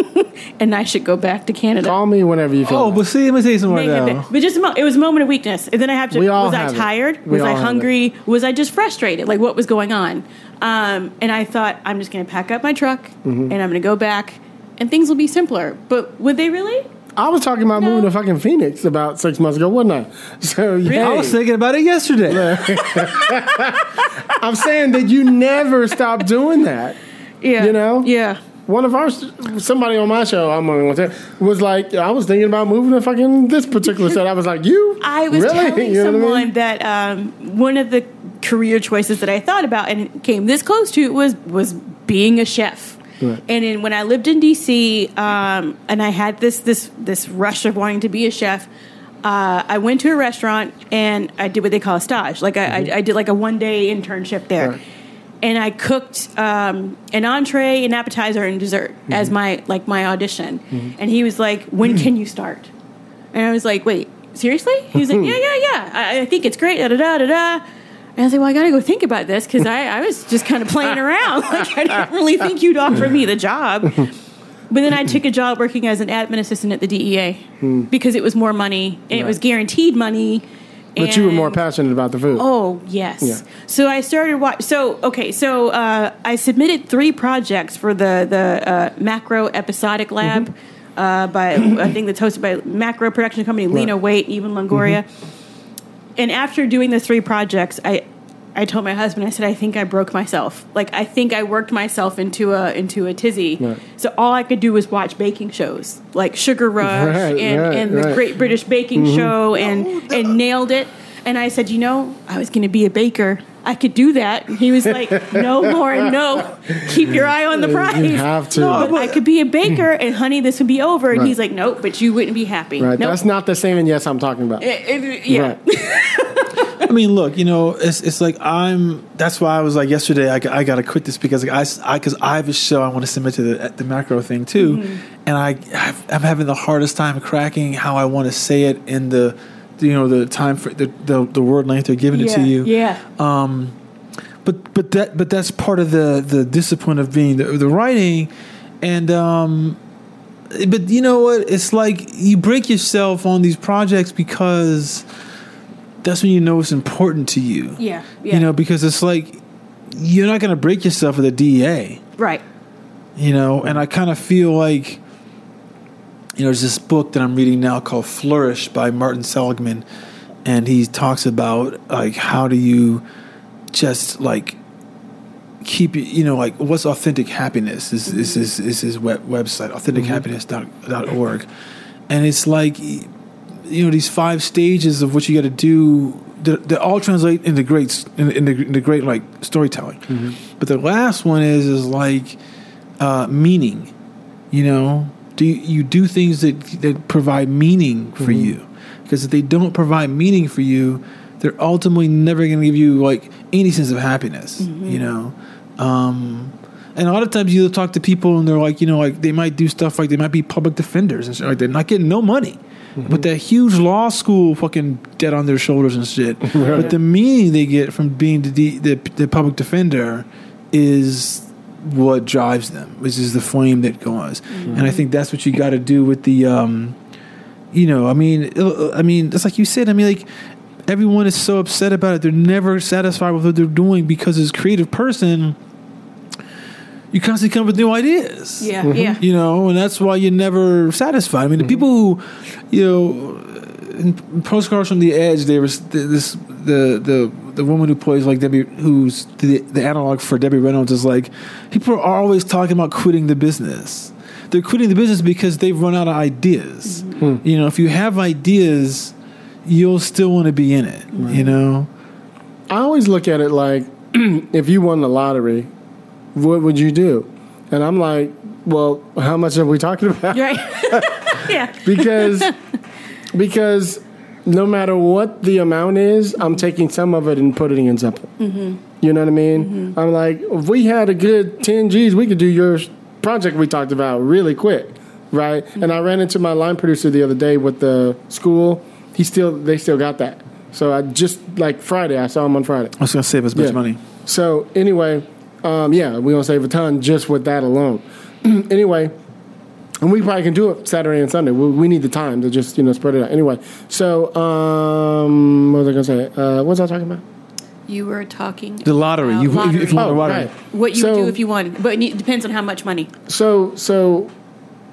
and I should go back to Canada. Call me whenever you feel. oh, like. but see, let me tell you something right now. been- But just a mo- it was a moment of weakness, and then I have to. We all was I have it. tired? We Was all I have it. hungry? Was I just frustrated? Like what was going on? Um, and I thought I'm just going to pack up my truck Mm-hmm. and I'm going to go back, and things will be simpler. But would they really? I was talking about No. moving to fucking Phoenix about six months ago, wasn't I? So yeah, I was thinking about it yesterday. I'm saying that you never stop doing that. Yeah. You know? Yeah. One of our somebody on my show, I'm going to say, was like, I was thinking about moving to fucking this particular set. I was like, you? I was really? telling You know what I someone mean? that um, one of the career choices that I thought about and came this close to was was being a chef. Right. And in, when I lived in DC, um, and I had this this this rush of wanting to be a chef, uh, I went to a restaurant and I did what they call a stage. Like I, I, I did like a one day internship there. Right. And I cooked um, an entree, an appetizer, and dessert mm-hmm. as my like my audition. Mm-hmm. And he was like, "When mm-hmm. can you start?" And I was like, wait, seriously? He was like, yeah, yeah, yeah. I, I think it's great. Da da da da da. And I was like, well, I got to go think about this because I, I was just kind of playing around. Like, I didn't really think you'd offer me the job. But then I took a job working as an admin assistant at the DEA hmm. because it was more money and it was guaranteed money. But you were more passionate about the food. Oh yes. Yeah. So I started watch. So okay. So uh, I submitted three projects for the the uh, macro episodic lab. uh, by I think that's hosted by Macro Production Company, Lena Right. Waithe, Eva Longoria. And after doing the three projects, I I told my husband, I said, I think I broke myself. Like I think I worked myself into a into a tizzy. Right. So all I could do was watch baking shows like Sugar Rush Right, and, right, and the right. Great British Baking mm-hmm. Show and oh, and nailed it. And I said, you know, I was going to be a baker. I could do that. And he was like, no, Lauren, no. Keep your eye on the prize. You have to. No, but I could be a baker, and honey, this would be over. And Right. he's like, nope, but you wouldn't be happy. Right. Nope. That's not the same and yes I'm talking about. It- it- yeah. Right. I mean, look, you know, it's it's like I'm. That's why I was like yesterday. I, I got to quit this because like, I because I, have a show I want to submit to the the macro thing too, mm-hmm. and I I've, I'm having the hardest time cracking how I want to say it in the, you know, the time for the the, the word length they're giving it to you. Yeah. but but that but that's part of the the discipline of being the, the writing and um but you know what it's like you break yourself on these projects because that's when you know it's important to you Yeah, yeah. you know because it's like you're not going to break yourself with a DEA right. you know and i kind of feel like you know there's this book that i'm reading now called flourish by martin seligman and he talks about like how do you just like keep you know like what's authentic happiness? Is is is, is his web, website authentichappiness.org and it's like you know these five stages of what you got to do that, that all translate into great in, in, the, in the great like storytelling. But the last one is is like uh, meaning you know do you, you do things that that provide meaning for mm-hmm. you. Because if they don't provide meaning for you they're ultimately never going to give you like any sense of happiness mm-hmm. you know? Um, and a lot of times you'll talk to people and they're like you know like they might do stuff like they might be public defenders and shit like they're not getting no money. Mm-hmm. But that huge law school fucking debt on their shoulders and shit. But the meaning they get from being the, the, the public defender is what drives them, which is the flame that goes. And I think that's what you got to do with the, um, you know, I mean, uh, I mean, it's like you said. I mean, like everyone is so upset about it; they're never satisfied with what they're doing because, as a creative person, you constantly come up with new ideas. Yeah, yeah. You know, and that's why you're never satisfied. I mean, the people who, you know, in postcards from the edge, there was this the the the woman who plays like Debbie, who's the the analog for Debbie Reynolds, is like people are always talking about quitting the business. They're quitting the business because they've run out of ideas. Hmm. You know, if you have ideas, you'll still want to be in it. You know, I always look at it like if you won the lottery, what would you do? And I'm like, well, how much are we talking about? Right. yeah. because because no matter what the amount is, I'm taking some of it and putting it in something. Mm-hmm. You know what I mean? Mm-hmm. I'm like, if we had a good 10 G's, we could do your project we talked about really quick, right? Mm-hmm. And I ran into my line producer the other day with the school. He still, they still got that. So I just like Friday, I saw him on Friday. I was going to save as much Yeah. money. So anyway, um, yeah, we're gonna save a ton just with that alone. anyway, and we probably can do it Saturday and Sunday. We, we need the time to just you know spread it out. Anyway, so um, what was I gonna say? Uh, what was I talking about? You were talking The lottery. about You, lottery. if you Oh, the lottery. right. what you So- would do if you won, but it depends on how much money. So so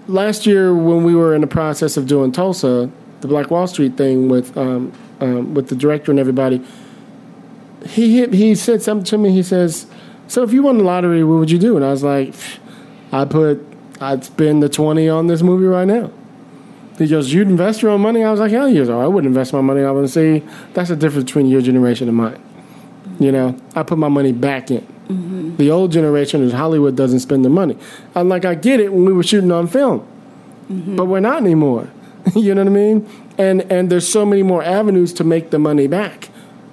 last year when we were in the process of doing Tulsa, the Black Wall Street thing with um, um, with the director and everybody, he hit, he said something to me. He says, "So if you won the lottery, what would you do?" And I was like, "I put I'd spend the twenty on this movie right now." He goes, "You'd invest your own money?" I was like, "Hell yes, I wouldn't invest my money." I would see, that's the difference between your generation and mine. You know, I put my money back in. Mm-hmm. The old generation is Hollywood doesn't spend the money. I'm like, I get it when we were shooting on film, mm-hmm. but we're not anymore. you know what I mean? And and there's so many more avenues to make the money back.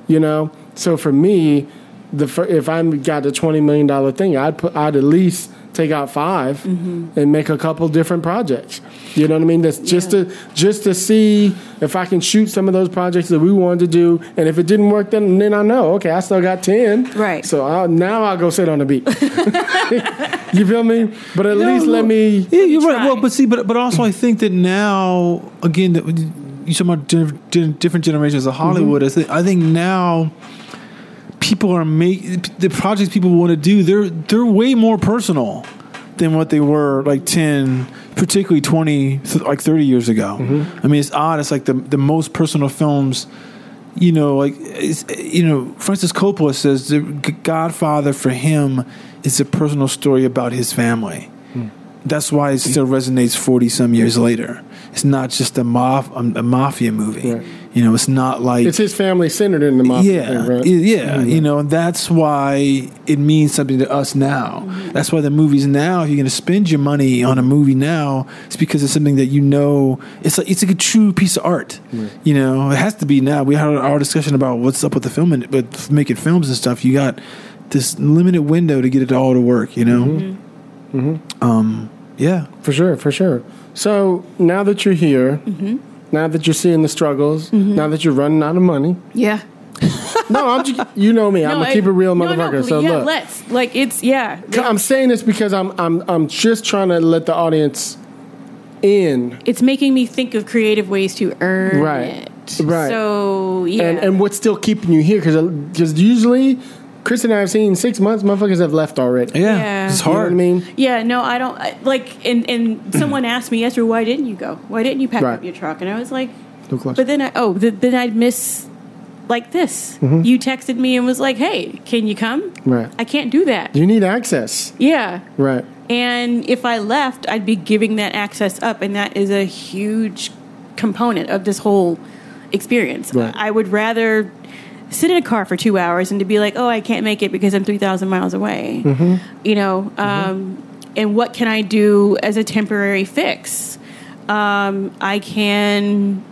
You know, so for me, the if I got the twenty million dollar thing, I'd put I'd at least take out 5 and make a couple different projects. You know what I mean? That's just to just to see if I can shoot some of those projects that we wanted to do, and if it didn't work, then then I know okay, I still got ten. Right. So I'll, now I'll go sit on the beach. you feel me? But at least let me. Yeah, you're right. try. Well, but see, but but also I think that now again that you talk about di- di- different generations of mm-hmm. Hollywood. I, think, I think now people are make the projects people want to do. They're they're way more personal than what they were like 10 particularly 20 like 30 years ago Mm-hmm. i mean it's odd it's like the, the most personal films you know like you know francis coppola says the godfather for him is a personal story about his family. That's why it still resonates 40 some years later it's not just a, maf- a, um, a mafia movie Right. you know it's not like It's his family centered in the mafia. yeah, thing, right? y- yeah, mm-hmm. you know, that's why it means something to us now. Mm-hmm. That's why the movies now, if you're going to spend your money on a movie now, it's because it's something that you know. It's like it's like a true piece of art. You know, it has to be now. We had our discussion about what's up with the film and with making films and stuff. You got this limited window to get it all to work. You know, Mm-hmm. mm-hmm. Um, yeah, For sure, for sure. So now that you're here, Mm-hmm. now that you're seeing the struggles, now that you're running out of money. Yeah. No, I'm just, you know me. I'm No, gonna keep it real, no, no, motherfucker. please, so yeah, look, let's like it's yeah. I'm saying this because I'm I'm I'm just trying to let the audience in. It's making me think of creative ways to earn Right. it. Right. So yeah. and and what's still keeping you here? Because usually, Chris and I have seen six months. Motherfuckers have left already. yeah, Yeah. it's You know hard. what I mean? Yeah, no, I don't I, like. And and someone asked me yesterday, why didn't you go? Why didn't you pack Right. up your truck? And I was like, No question. but then I oh, th- then I'd miss like this. Mm-hmm. You texted me and was like, hey, can you come? Right. I can't do that. You need access. Yeah. Right. And if I left, I'd be giving that access up, and that is a huge component of this whole experience. Right. I would rather sit in a car for two hours and to be like, oh, I can't make it because I'm 3,000 miles away. Mm-hmm. You know, um, and what can I do as a temporary fix? Um, I can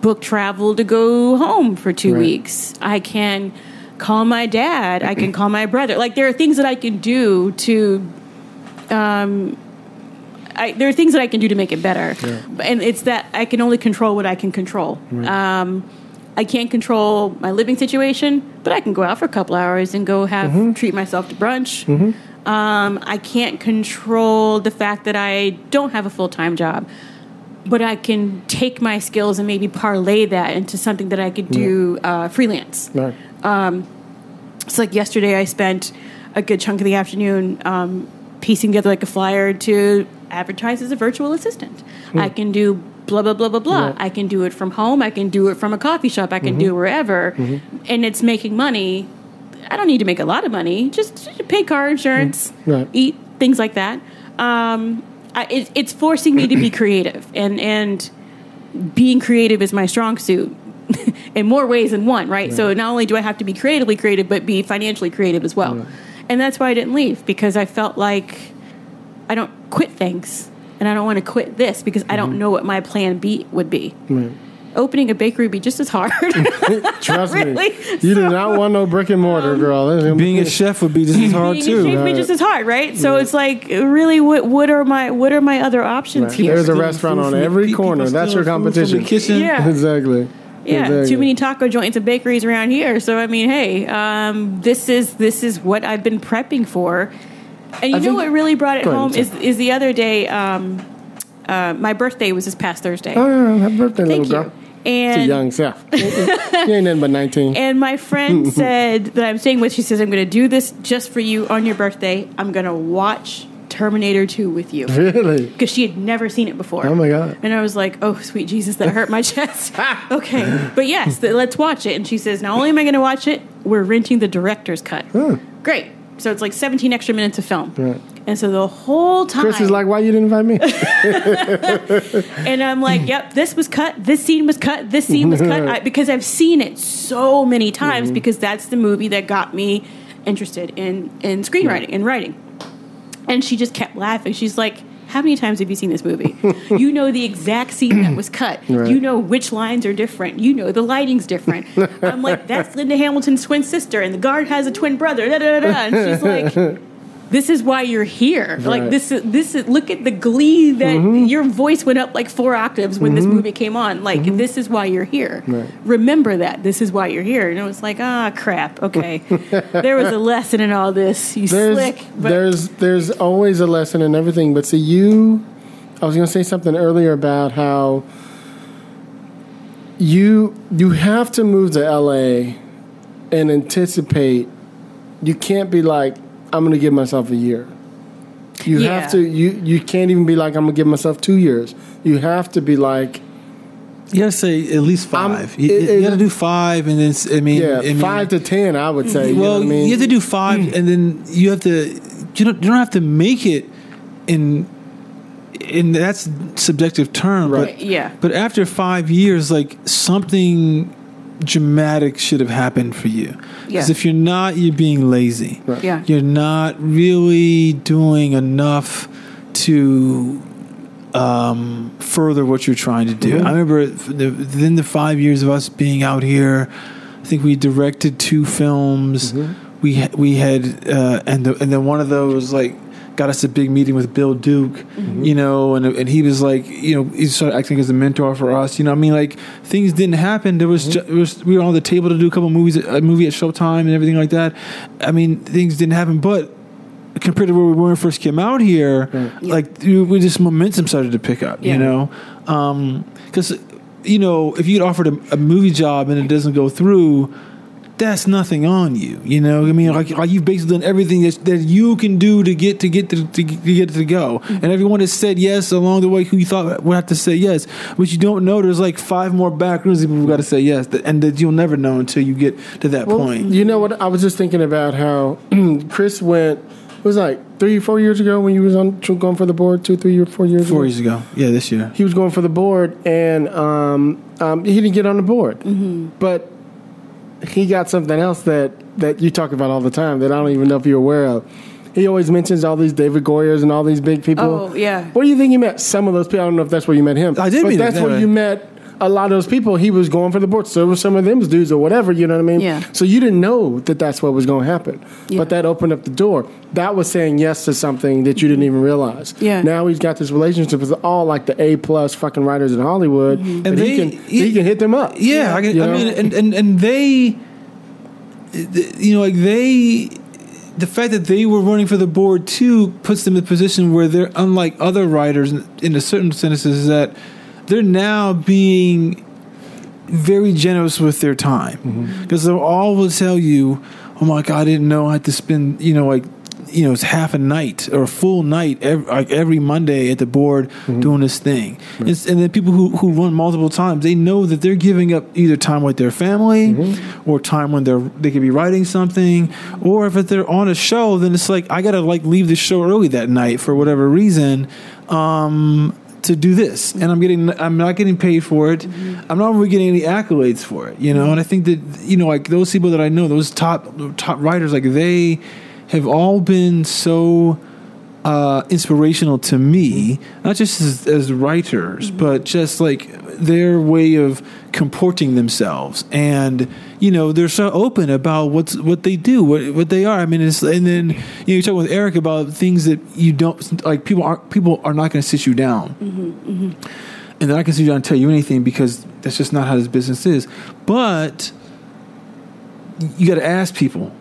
book travel to go home for two Right. weeks. I can call my dad. I can call my brother. Like, there are things that I can do to I, there are things that I can do to make it better, and it's that I can only control what I can control. Um, I can't control my living situation, but I can go out for a couple hours and go have treat myself to brunch. Um, I can't control the fact that I don't have a full time job, but I can take my skills and maybe parlay that into something that I could do uh, freelance. Right. It's like yesterday I spent a good chunk of the afternoon um, piecing together like a flyer to advertise as a virtual assistant. I can do blah blah blah blah blah. I can do it from home. I can do it from a coffee shop. I can do it wherever, mm-hmm. and it's making money. I don't need to make a lot of money. Just pay car insurance, mm, Right. eat things like that. Um, I, it, it's forcing me to be creative, and and being creative is my strong suit in more ways than one, right? So not only do I have to be creatively creative, but be financially creative as well. And that's why I didn't leave because I felt like I don't quit things and I don't want to quit this because I don't know what my plan B would be. Right. Opening a bakery would be just as hard. Trust Really? me. You do not want no brick and mortar, girl. Being a chef would be just as hard Being a too. chef would be just as hard, right? So it's like, really, what what are my what are my other options Right. here? There's a restaurant on every corner. That's your stealing the competition. kitchen. Yeah. exactly. Yeah, Exactly. too many taco joints and bakeries around here. So I mean, hey, um, this is this is what I've been prepping for. And you I know think- what really brought it Go ahead, home is is the other day. Um, uh, my birthday was this past Thursday. Oh, yeah, happy birthday, Thank little you. girl. It's a And young self. you ain't nothing but 19. and my friend said that I'm staying with. She says I'm going to do this just for you on your birthday. I'm going to watch Terminator 2 with you really? because she had never seen it before. Oh, my God. And I was like, "Oh, sweet Jesus, that hurt my chest." okay, but yes, let's watch it. And she says, "Not only am I going to watch it, we're renting the director's cut." Great. So it's like 17 extra minutes of film. Right. And so the whole time, Chris is like, why you didn't invite me? and I'm like, "Yep, this was cut. This scene was cut. This scene was cut." I, because I've seen it so many times. Mm-hmm. Because that's the movie that got me interested in in screenwriting and writing. And she just kept laughing. She's like, How many times have you seen this movie? you know the exact scene that was cut. Right. You know which lines are different. You know the lighting's different. I'm like, That's Linda Hamilton's twin sister, and the guard has a twin brother. Da, da, da, da. And she's like, this is why you're here. Like this is this is look at the glee that mm-hmm. your voice went up like four octaves when this mm-hmm. movie came on. Like mm-hmm. this is why you're here. Right. Remember that. This is why you're here. And it was like, ah crap. Okay. there was a lesson in all this. You there's slick. But there's there's always a lesson in everything. But see, you, I was going to say something earlier about how you you have to move to LA and anticipate. You can't be like, I'm going to give myself a year. You Yeah. have to. You you can't even be like I'm gonna give myself two years. You have to be like You gotta say at least 5 you, it- you it- gotta do five, and then s- I mean, yeah I mean, five to ten. I would say. you well, know what I mean? you have to do five, and then you have to. You don't. You don't have to make it in. In that's subjective term, Right. but Yeah. But after five years, like something dramatic should have happened for you. Because Yeah. if you're not, you're being lazy. Right. Yeah. You're not really doing enough to um, further what you're trying to do. I remember the, within the five years of us being out here, I think we directed two films. We ha- we had uh, and the, and then one of those like got us a big meeting with Bill Duke, mm-hmm. you know, and and he was like, you know, he started acting as a mentor for us. You know, I mean, like things didn't happen. There was, mm-hmm. ju- was we were on the table to do a couple movies, a movie at Showtime and everything like that. I mean, things didn't happen, but compared to where we were when we first came out here, like you- we just momentum started to pick up, Yeah. you know, um, because you know if you'd offered a, a movie job and it doesn't go through. That's nothing on you, you know. I mean, like, like you've basically done everything that, that you can do to get to get to, to, to get to go, and everyone has said yes along the way who you thought would have to say yes, but you don't know there's like five more back rooms people who've got to say yes, that, and that you'll never know until you get to that Well, point. You know what? I was just thinking about how Chris went. It was like three, four years ago when you was on going for the board. Two, three, or four years. Four ago? years ago, yeah, this year. He was going for the board, and um, um, he didn't get on the board. But he got something else that that you talk about all the time that I don't even know if you're aware of. He always mentions all these David Goyers and all these big people. Oh, yeah. Where do you think you met some of those people? I don't know if that's where you met him. I did but meet him, that's where yeah. you met a lot of those people. He was going for the board. So were some of them dudes or whatever. You know what I mean? Yeah. So you didn't know that that's what was going to happen. Yeah. But that opened up the door. That was saying yes to something that you didn't even realize. Yeah. Now he's got this relationship with all like the A plus fucking writers in Hollywood, Mm-hmm. and, And he can he can hit them up. Yeah, I, can, You I mean, and, and and they, you know, like they, the fact that they were running for the board too puts them in a position where they're unlike other writers in, in a certain sense is that they're now being very generous with their time mm-hmm. because they'll always tell you, "Oh my God, I didn't know I had to spend you know like." You know, it's half a night or a full night every, like every Monday at the board mm-hmm. doing this thing. It's, and then people who, who run multiple times, they know that they're giving up either time with their family mm-hmm. or time when they're they could be writing something, or if they're on a show, then it's like I gotta like leave the show early that night for whatever reason. Um, to do this, and I'm getting, I'm not getting paid for it. I'm not really getting any accolades for it, you know. And I think that you know, like those people that I know, those top top writers, like they have all been so uh, inspirational to me, not just as, as writers, but just like their way of comporting themselves, and you know they're so open about what's what they do, what what they are. I mean, it's and then you know you talk with Eric about things that you don't like. People aren't people are not going to sit you down, mm-hmm, mm-hmm. and they're not going to sit you down and tell you anything because that's just not how this business is. But you got to ask people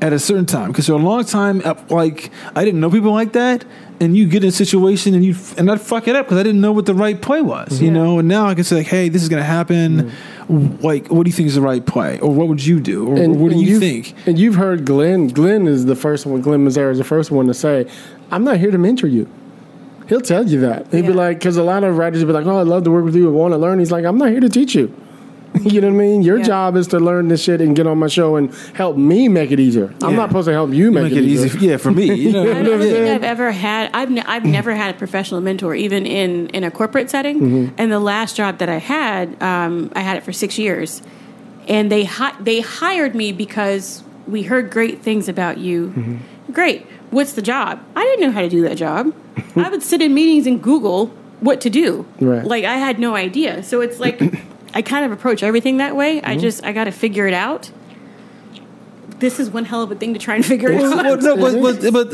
at a certain time because for a long time, uh, like I didn't know people like that, and you get in a situation and you and I'd fuck it up because I didn't know what the right play was, you know. And now I can say like, hey, this is gonna happen. Like, what do you think is the right play, or what would you do, or, or what do you think? And you've heard Glen. Glen is the first one. Glen Mazzara is the first one to say, "I'm not here to mentor you." He'll tell you that. He'd be like, because a lot of writers be like, "Oh, I'd love to work with you. I want to learn." He's like, "I'm not here to teach you." you know what I mean? Your Yeah. job is to learn this shit and get on my show and help me make it easier. I'm not supposed to help you make, Make it easy, yeah, for me. You know, I don't think I've ever had. I've ne- I've never had a professional mentor, even in in a corporate setting. Mm-hmm. And the last job that I had, um, I had it for six years, and they hi- they hired me because we heard great things about you. Mm-hmm. Great. What's the job? I didn't know how to do that job. I would sit in meetings and Google what to do. Right. Like I had no idea. So it's like I kind of approach everything that way. Mm-hmm. I just I got to figure it out. This is one hell of a thing to try and figure well, out. no, but, but, but,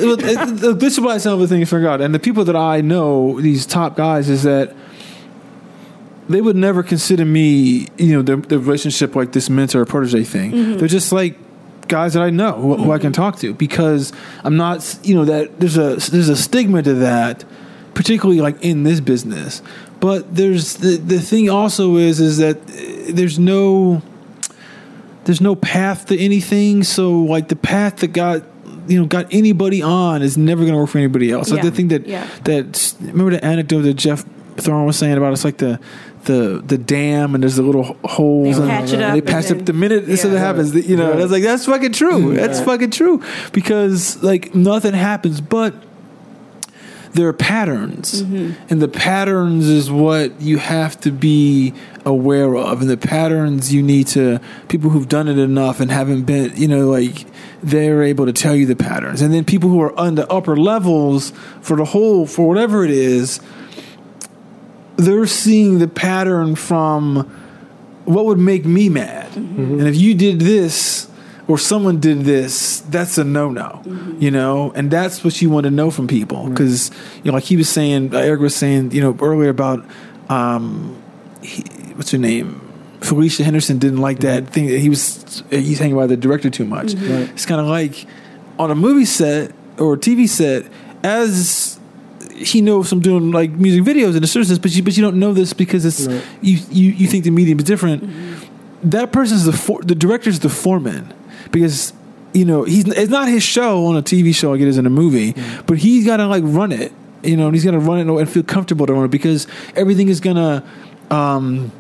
but this is why some of the things I forgot. And the people that I know, these top guys, is that they would never consider me, you know, the, the relationship like this mentor or protege thing. They're just like guys that I know who, who I can talk to because I'm not, you know, that there's a there's a stigma to that, particularly like in this business. But there's the the thing also is is that uh, there's no there's no path to anything. So like the path that got you know got anybody on is never going to work for anybody else. Like the thing that Yeah. that remember the anecdote that Jeff Thorne was saying about it's like the the the dam and there's the little holes They and patch it and up they patch then- it the minute this Yeah. something happens that, you know Right. that's like that's fucking true that's Right. fucking true because like nothing happens but there are patterns. Mm-hmm. And the patterns is what you have to be aware of. And the patterns you need to people who've done it enough and haven't been you know like they're able to tell you the patterns. And then people who are on the upper levels for the whole for whatever it is they're seeing the pattern from what would make me mad. Mm-hmm. And if you did this or someone did this that's a no-no mm-hmm. you know? And that's what you want to know from people mm-hmm. because you know like he was saying uh, eric was saying you know earlier about um he, what's her name? Felicia henderson didn't like that mm-hmm. thing he was uh, he's hanging by the director too much. It's kind of like on a movie set or a tv set as he knows I'm doing like music videos in a certain sense, but you but you don't know this because it's Right. you, you you think the medium is different. That person's the for, the director's the foreman because you know he's it's not his show on a TV show like it is in a movie, mm-hmm. but he's got to like run it. You know, and he's got to run it and feel comfortable to run it because everything is gonna. Um,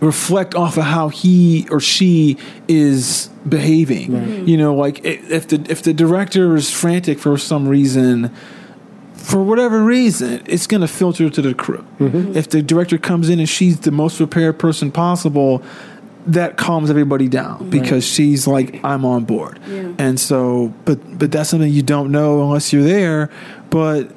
reflect off of how he or she is behaving. Mm-hmm. You know, like if the if the director is frantic for some reason, for whatever reason, it's going to filter to the crew. Mm-hmm. If the director comes in and she's the most prepared person possible, that calms everybody down because she's like, I'm on board. Yeah. And so, but but that's something you don't know unless you're there. But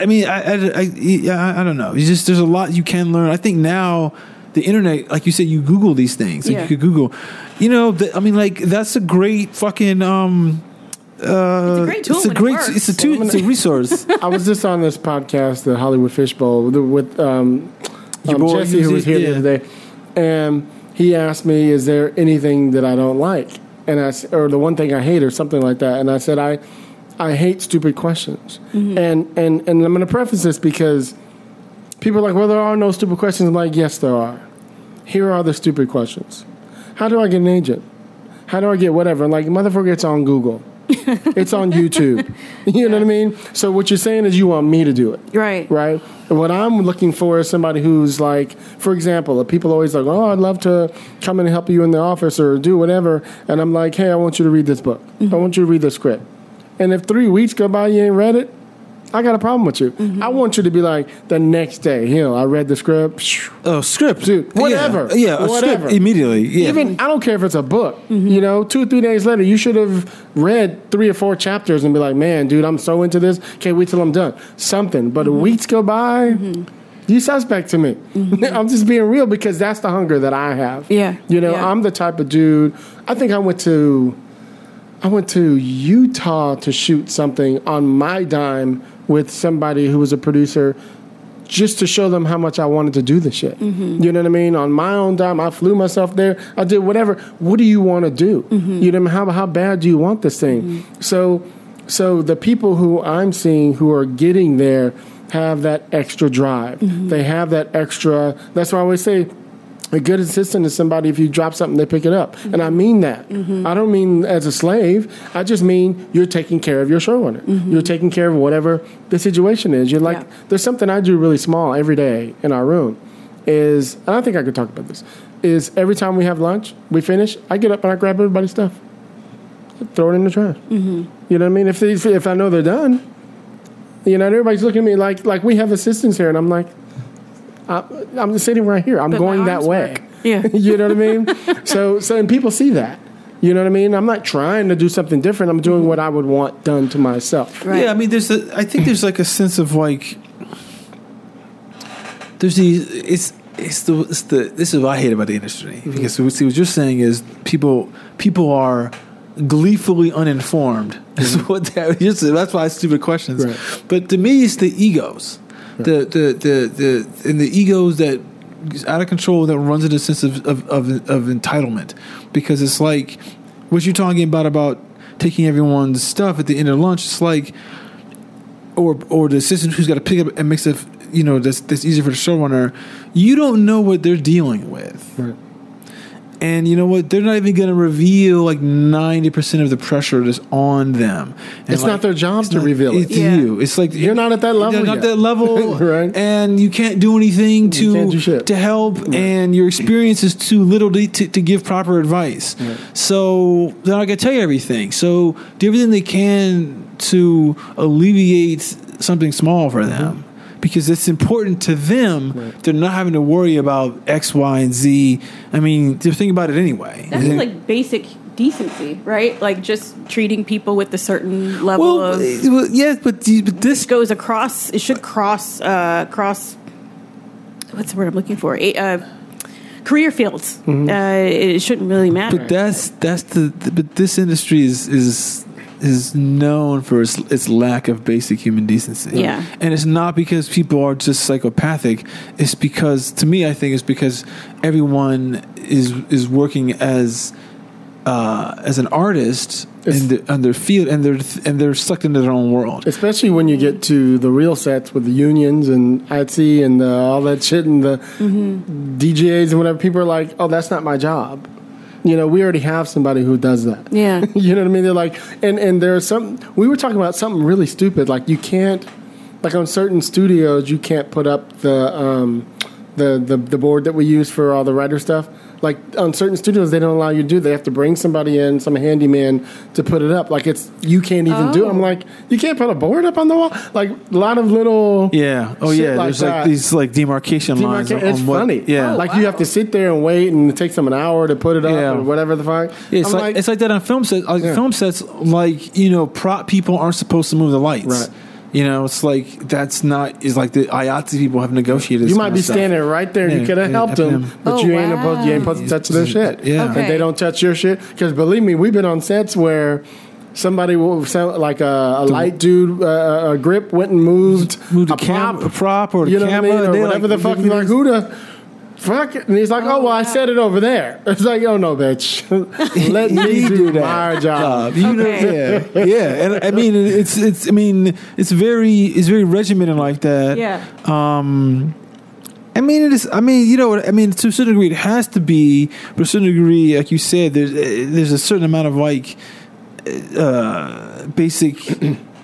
I mean, I I, I, yeah, I, I don't know. You just there's a lot you can learn. I think now. The internet, like you said, you Google these things. Like Yeah. you could Google, you know. The, I mean, like that's a great fucking um, It's a great tool. it's a great, It works. it's a tool, it's a resource. I was just on this podcast, the Hollywood Fishbowl, with, with um, um, Jesse, who was here Yeah. the other day, and he asked me, "Is there anything that I don't like?" And I, or the one thing I hate, or something like that. And I said, "I, I hate stupid questions." Mm-hmm. And and and I'm going to preface this because people are like, "Well, there are no stupid questions." I'm like, "Yes, there are. Here are the stupid questions. How do I get an agent? How do I get whatever?" Like, motherfucker, it's on Google. it's on YouTube. You know what I mean? So what you're saying is you want me to do it, Right. right? And what I'm looking for is somebody who's like, for example, the people always like, oh, I'd love to come and help you in the office or do whatever. And I'm like, hey, I want you to read this book. Mm-hmm. I want you to read the script. And if three weeks go by, you ain't read it, I got a problem with you. Mm-hmm. I want you to be like the next day. You know, I read the script. Oh, script, Dude, whatever. Yeah, yeah a Whatever. script immediately. Yeah, Even I don't care if it's a book. Mm-hmm. You know, two or three days later, you should have read three or four chapters and be like, "Man, dude, I'm so into this. Can't wait till I'm done." Something. But mm-hmm. weeks go by. You suspect to me. I'm just being real because that's the hunger that I have. Yeah. You know, Yeah. I'm the type of dude. I think I went to, I went to Utah to shoot something on my dime with somebody who was a producer just to show them how much I wanted to do the shit. Mm-hmm. You know what I mean? On my own dime, I flew myself there. I did whatever. What do you want to do? Mm-hmm. You know how how bad do you want this thing? Mm-hmm. So so the people who I'm seeing who are getting there have that extra drive. They have that extra. That's why I always say. A good assistant is somebody if you drop something, they pick it up. And I mean that. Mm-hmm. I don't mean as a slave. I just mean you're taking care of your showrunner. Mm-hmm. You're taking care of whatever the situation is. You're like, Yeah. there's something I do really small every day in our room. Is and I think I could talk about this. Is every time we have lunch, we finish, I get up and I grab everybody's stuff, throw it in the trash. Mm-hmm. You know what I mean? If they, if I know they're done, you know, and everybody's looking at me like like we have assistants here, and I'm like, I, I'm just sitting right here. I'm But going that way. work. Yeah. you know what I mean? so so and people see that. You know what I mean? I'm not trying to do something different. I'm doing what I would want done to myself. Right. Yeah, I mean, there's a. I think there's like a sense of like. There's these. It's it's the it's the. This is what I hate about the industry mm-hmm. because see what you're saying is people people are gleefully uninformed. Is mm-hmm. what that, that's why it's stupid questions. Right. But to me, it's the egos, the the the the and the egos that is out of control that runs into a sense of, of, of, of entitlement because it's like what you're talking about about taking everyone's stuff at the end of lunch. It's like or or the assistant who's got to pick up and mix it, you know, that's that's easier for the showrunner. You don't know what they're dealing with, Right. And you know what? They're not even going to reveal like ninety percent of the pressure that's on them. And It's not their job it's to reveal it. It's Yeah. you. It's like You're not at that level You're not yet. that level, Right. And you can't do anything to do to help, and your experience is too little to, to, to give proper advice. So they're not going to tell you everything. So do everything they can to alleviate something small for them. Because it's important to them, they're not having to worry about X, Y, and Z. I mean, they're thinking about it anyway. That's just like basic decency, right? Like just treating people with a certain level well, of well, yes, but, but this goes across. It should cross uh, cross. What's the word I'm looking for? A, uh, career fields. Mm-hmm. Uh, it shouldn't really matter. But that's that's the, the but this industry is is is known for its, its lack of basic human decency. Yeah. and it's not because people are just psychopathic. It's because to me, I think it's because everyone is is working as uh, as an artist in, the, on their field, and they're and they're sucked into their own world. Especially when you get to the real sets with the unions and IATSE and the, all that shit and the DJs and whatever. People are like, "Oh, that's not my job." You know, we already have somebody who does that. Yeah. you know what I mean? They're like, and and there's some. We were talking about something really stupid. Like you can't, like on certain studios, you can't put up the um, the the the board that we use for all the writer stuff. Like on certain studios, they don't allow you to do. They have to bring somebody in, some handyman, to put it up. Like it's you can't even do. it. I'm Oh. like, you can't put a board up on the wall. Like a lot of little. Yeah. Oh Shit yeah. like There's that. like these like demarcation lines. Demarca- on- it's what- funny. Yeah. Oh, like you have to sit there and wait, and it takes them an hour to put it up Yeah. or whatever the fuck. Yeah, it's I'm like, it's like that on film sets. Like Yeah. film sets, like you know, prop people aren't supposed to move the lights. Right. You know, it's like that's not. Is like the IATSE people have negotiated. You might be standing right there. Yeah, you could have yeah, helped help them, but Oh, you ain't supposed. You ain't supposed to touch their shit. Yeah. and they don't touch your shit. Because believe me, we've been on sets where somebody will sound like a, a light dude, uh, a grip went and moved, Moved a the cam- prop, a prop or the you know camera, what I mean, or whatever like- the fuck. He's like, who the. Fuck it. And he's like, oh, well, I said it over there. It's like, oh, no, bitch. Let me do, that. my job. You know, Okay. yeah, yeah, and I mean, it's it's. I mean, it's very it's very regimented like that. Yeah. Um, I mean, it is. I mean, you know, what I mean, to a certain degree, it has to be, but to a certain degree, like you said, there's uh, there's a certain amount of like uh, basic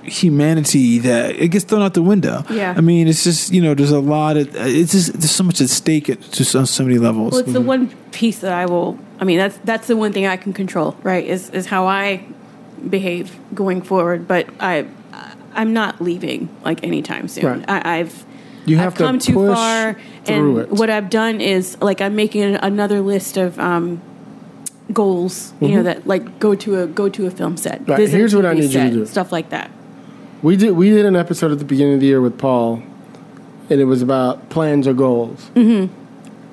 humanity that it gets thrown out the window. Yeah. I mean, it's just you know, there's a lot of it's just there's so much at stake at just on so many levels. Well, it's the one piece that I will. I mean, that's that's the one thing I can control, right? Is is how I behave going forward. But I, I'm not leaving like anytime soon. Right. I, I've You have I've to come too far, and it. what I've done is like I'm making another list of. Um, goals you know that like go to a go to a film set Mm-hmm. Right, here's what I need you to do. stuff like that We did we did an episode at the beginning of the year with Paul, and it was about plans or goals. Mm-hmm.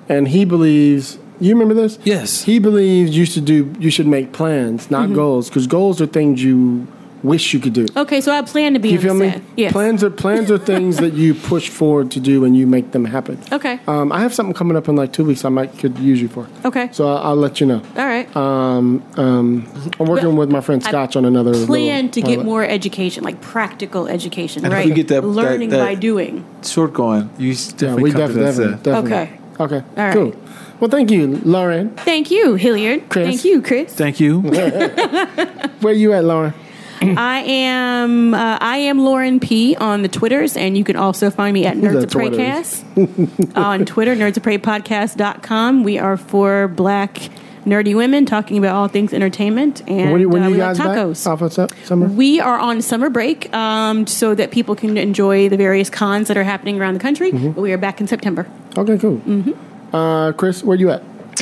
And he believes. You remember this? Yes. He believes you should do. You should make plans, Mm-hmm. not goals, because goals are things you wish you could do. okay so I plan to be You on feel the me? set yes Plans are plans are things that you push forward to do and you make them happen. okay Um, I have something coming up in like two weeks. I might could use you for. okay So I'll, I'll let you know. all right Um, um, I'm working But with my friend I Scotch on another plan little to get more education, like practical education, And right? we get that- that- learning that- by doing. short going. You Yeah, definitely we come to definitely, that definitely, definitely. Okay. Okay. All right. Cool. Well, thank you, Lauren. Thank you, Hilliard. Chris. Thank you, Chris. Thank you. Where you at, Lauren? I am uh, I am Lauren P on the Twitters, and you can also find me at Nerds of Preycast on Twitter, nerdsofpreypodcast.com. We are for black nerdy women talking about all things entertainment and when when uh, you we like guys back tacos. off of summer? We are on summer break um, so that people can enjoy the various cons that are happening around the country. Mm-hmm. But we are back in September. Okay, cool. Mm-hmm. Uh, Chris, where are you at?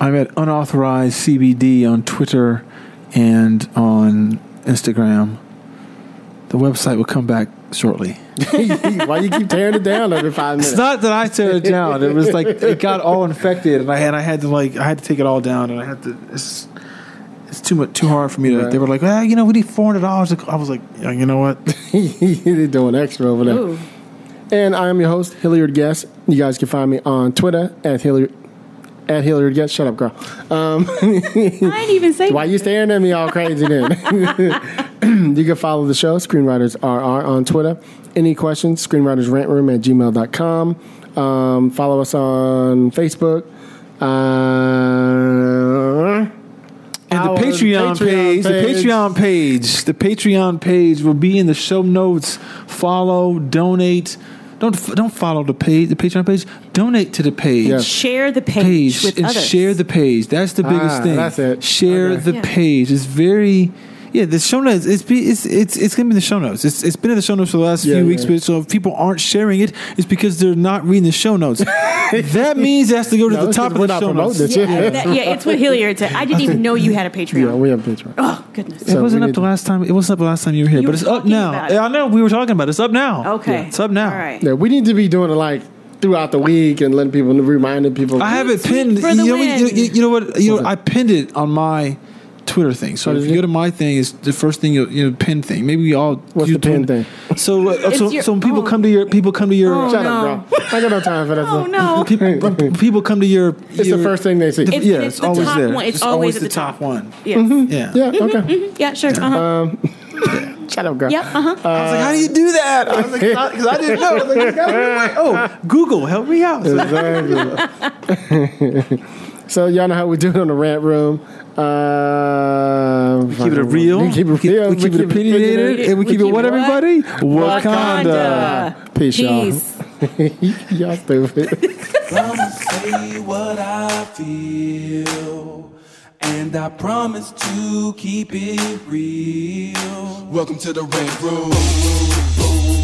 I'm at unauthorized CBD on Twitter and on Instagram. The website will come back shortly. Why you keep tearing it down every five minutes? It's not that I tear it down. It was like it got all infected, and I had I had to like I had to take it all down, and I had to. It's, it's too much too hard for me to. Right. They were like, ah, you know, we need four hundred dollars. I was like, yeah, you know what? They're doing extra over there. Ooh. And I am your host, Hilliard Guess. You guys can find me on Twitter at Hilliard at Hilliard Guess. Shut up, girl. Um, I didn't even say Why you staring at me all crazy then? you can follow the show, Screenwriters RR, on Twitter. Any questions, screenwritersrantroom at gmail.com. Um, follow us on Facebook. Uh, And the our Patreon, page, the Patreon page, the Patreon page will be in the show notes. Follow, donate. Don't don't follow the page, the Patreon page. Donate to the page. Yes. Share the page, Page with and others. share the page. That's the biggest Ah, thing. that's it. Share Okay. the Yeah. page. It's very. Yeah, the show notes. It's be, it's it's it's gonna be in the show notes. It's it's been in the show notes for the last Yeah, few yeah. weeks. But so if people aren't sharing it, it's because they're not reading the show notes. that means it has to go to No, the top of the show notes. it. yeah, that- yeah, it's what Hilliard said. I didn't even know you had a Patreon. Yeah, we have Patreon. oh goodness. It So wasn't up the last time. It wasn't up the last time you were here, You but were it's up now. it. I know we were talking about it. It's up now. Okay. it's up now. All right. Yeah, we need to be doing it like throughout the week and letting people reminding people. I have it pinned. You know, what- you, you, you know what? You know, I pinned it on my Twitter thing. So if you you? go to my thing, is the first thing you you know pin thing. Maybe we all What's you the pin thing? So uh, so, your- so when people oh. come to your people come to your Oh, Shut no. up, bro. I got no time for that. Oh no. people, people come to your. It's the first thing they see. It's- yeah, it's it's, the always top there. one. It's always at the the top top. one. Yes. Yeah. yeah, okay. Yeah, sure. Uh-huh. Shut up, girl. yep. Uh-huh. I was like, how do you do that? I was like, because I didn't know. I was like, you like, oh, Google, help me out. Exactly. so y'all know how we do it on the rant room. Uh, keep it real. We keep it real. We keep it opinionated, and we keep it what, everybody? Wakanda. Peace, Peace. y'all. y'all stupid. I'ma say what I feel. And I promise to keep it real. Welcome to the Rant Room.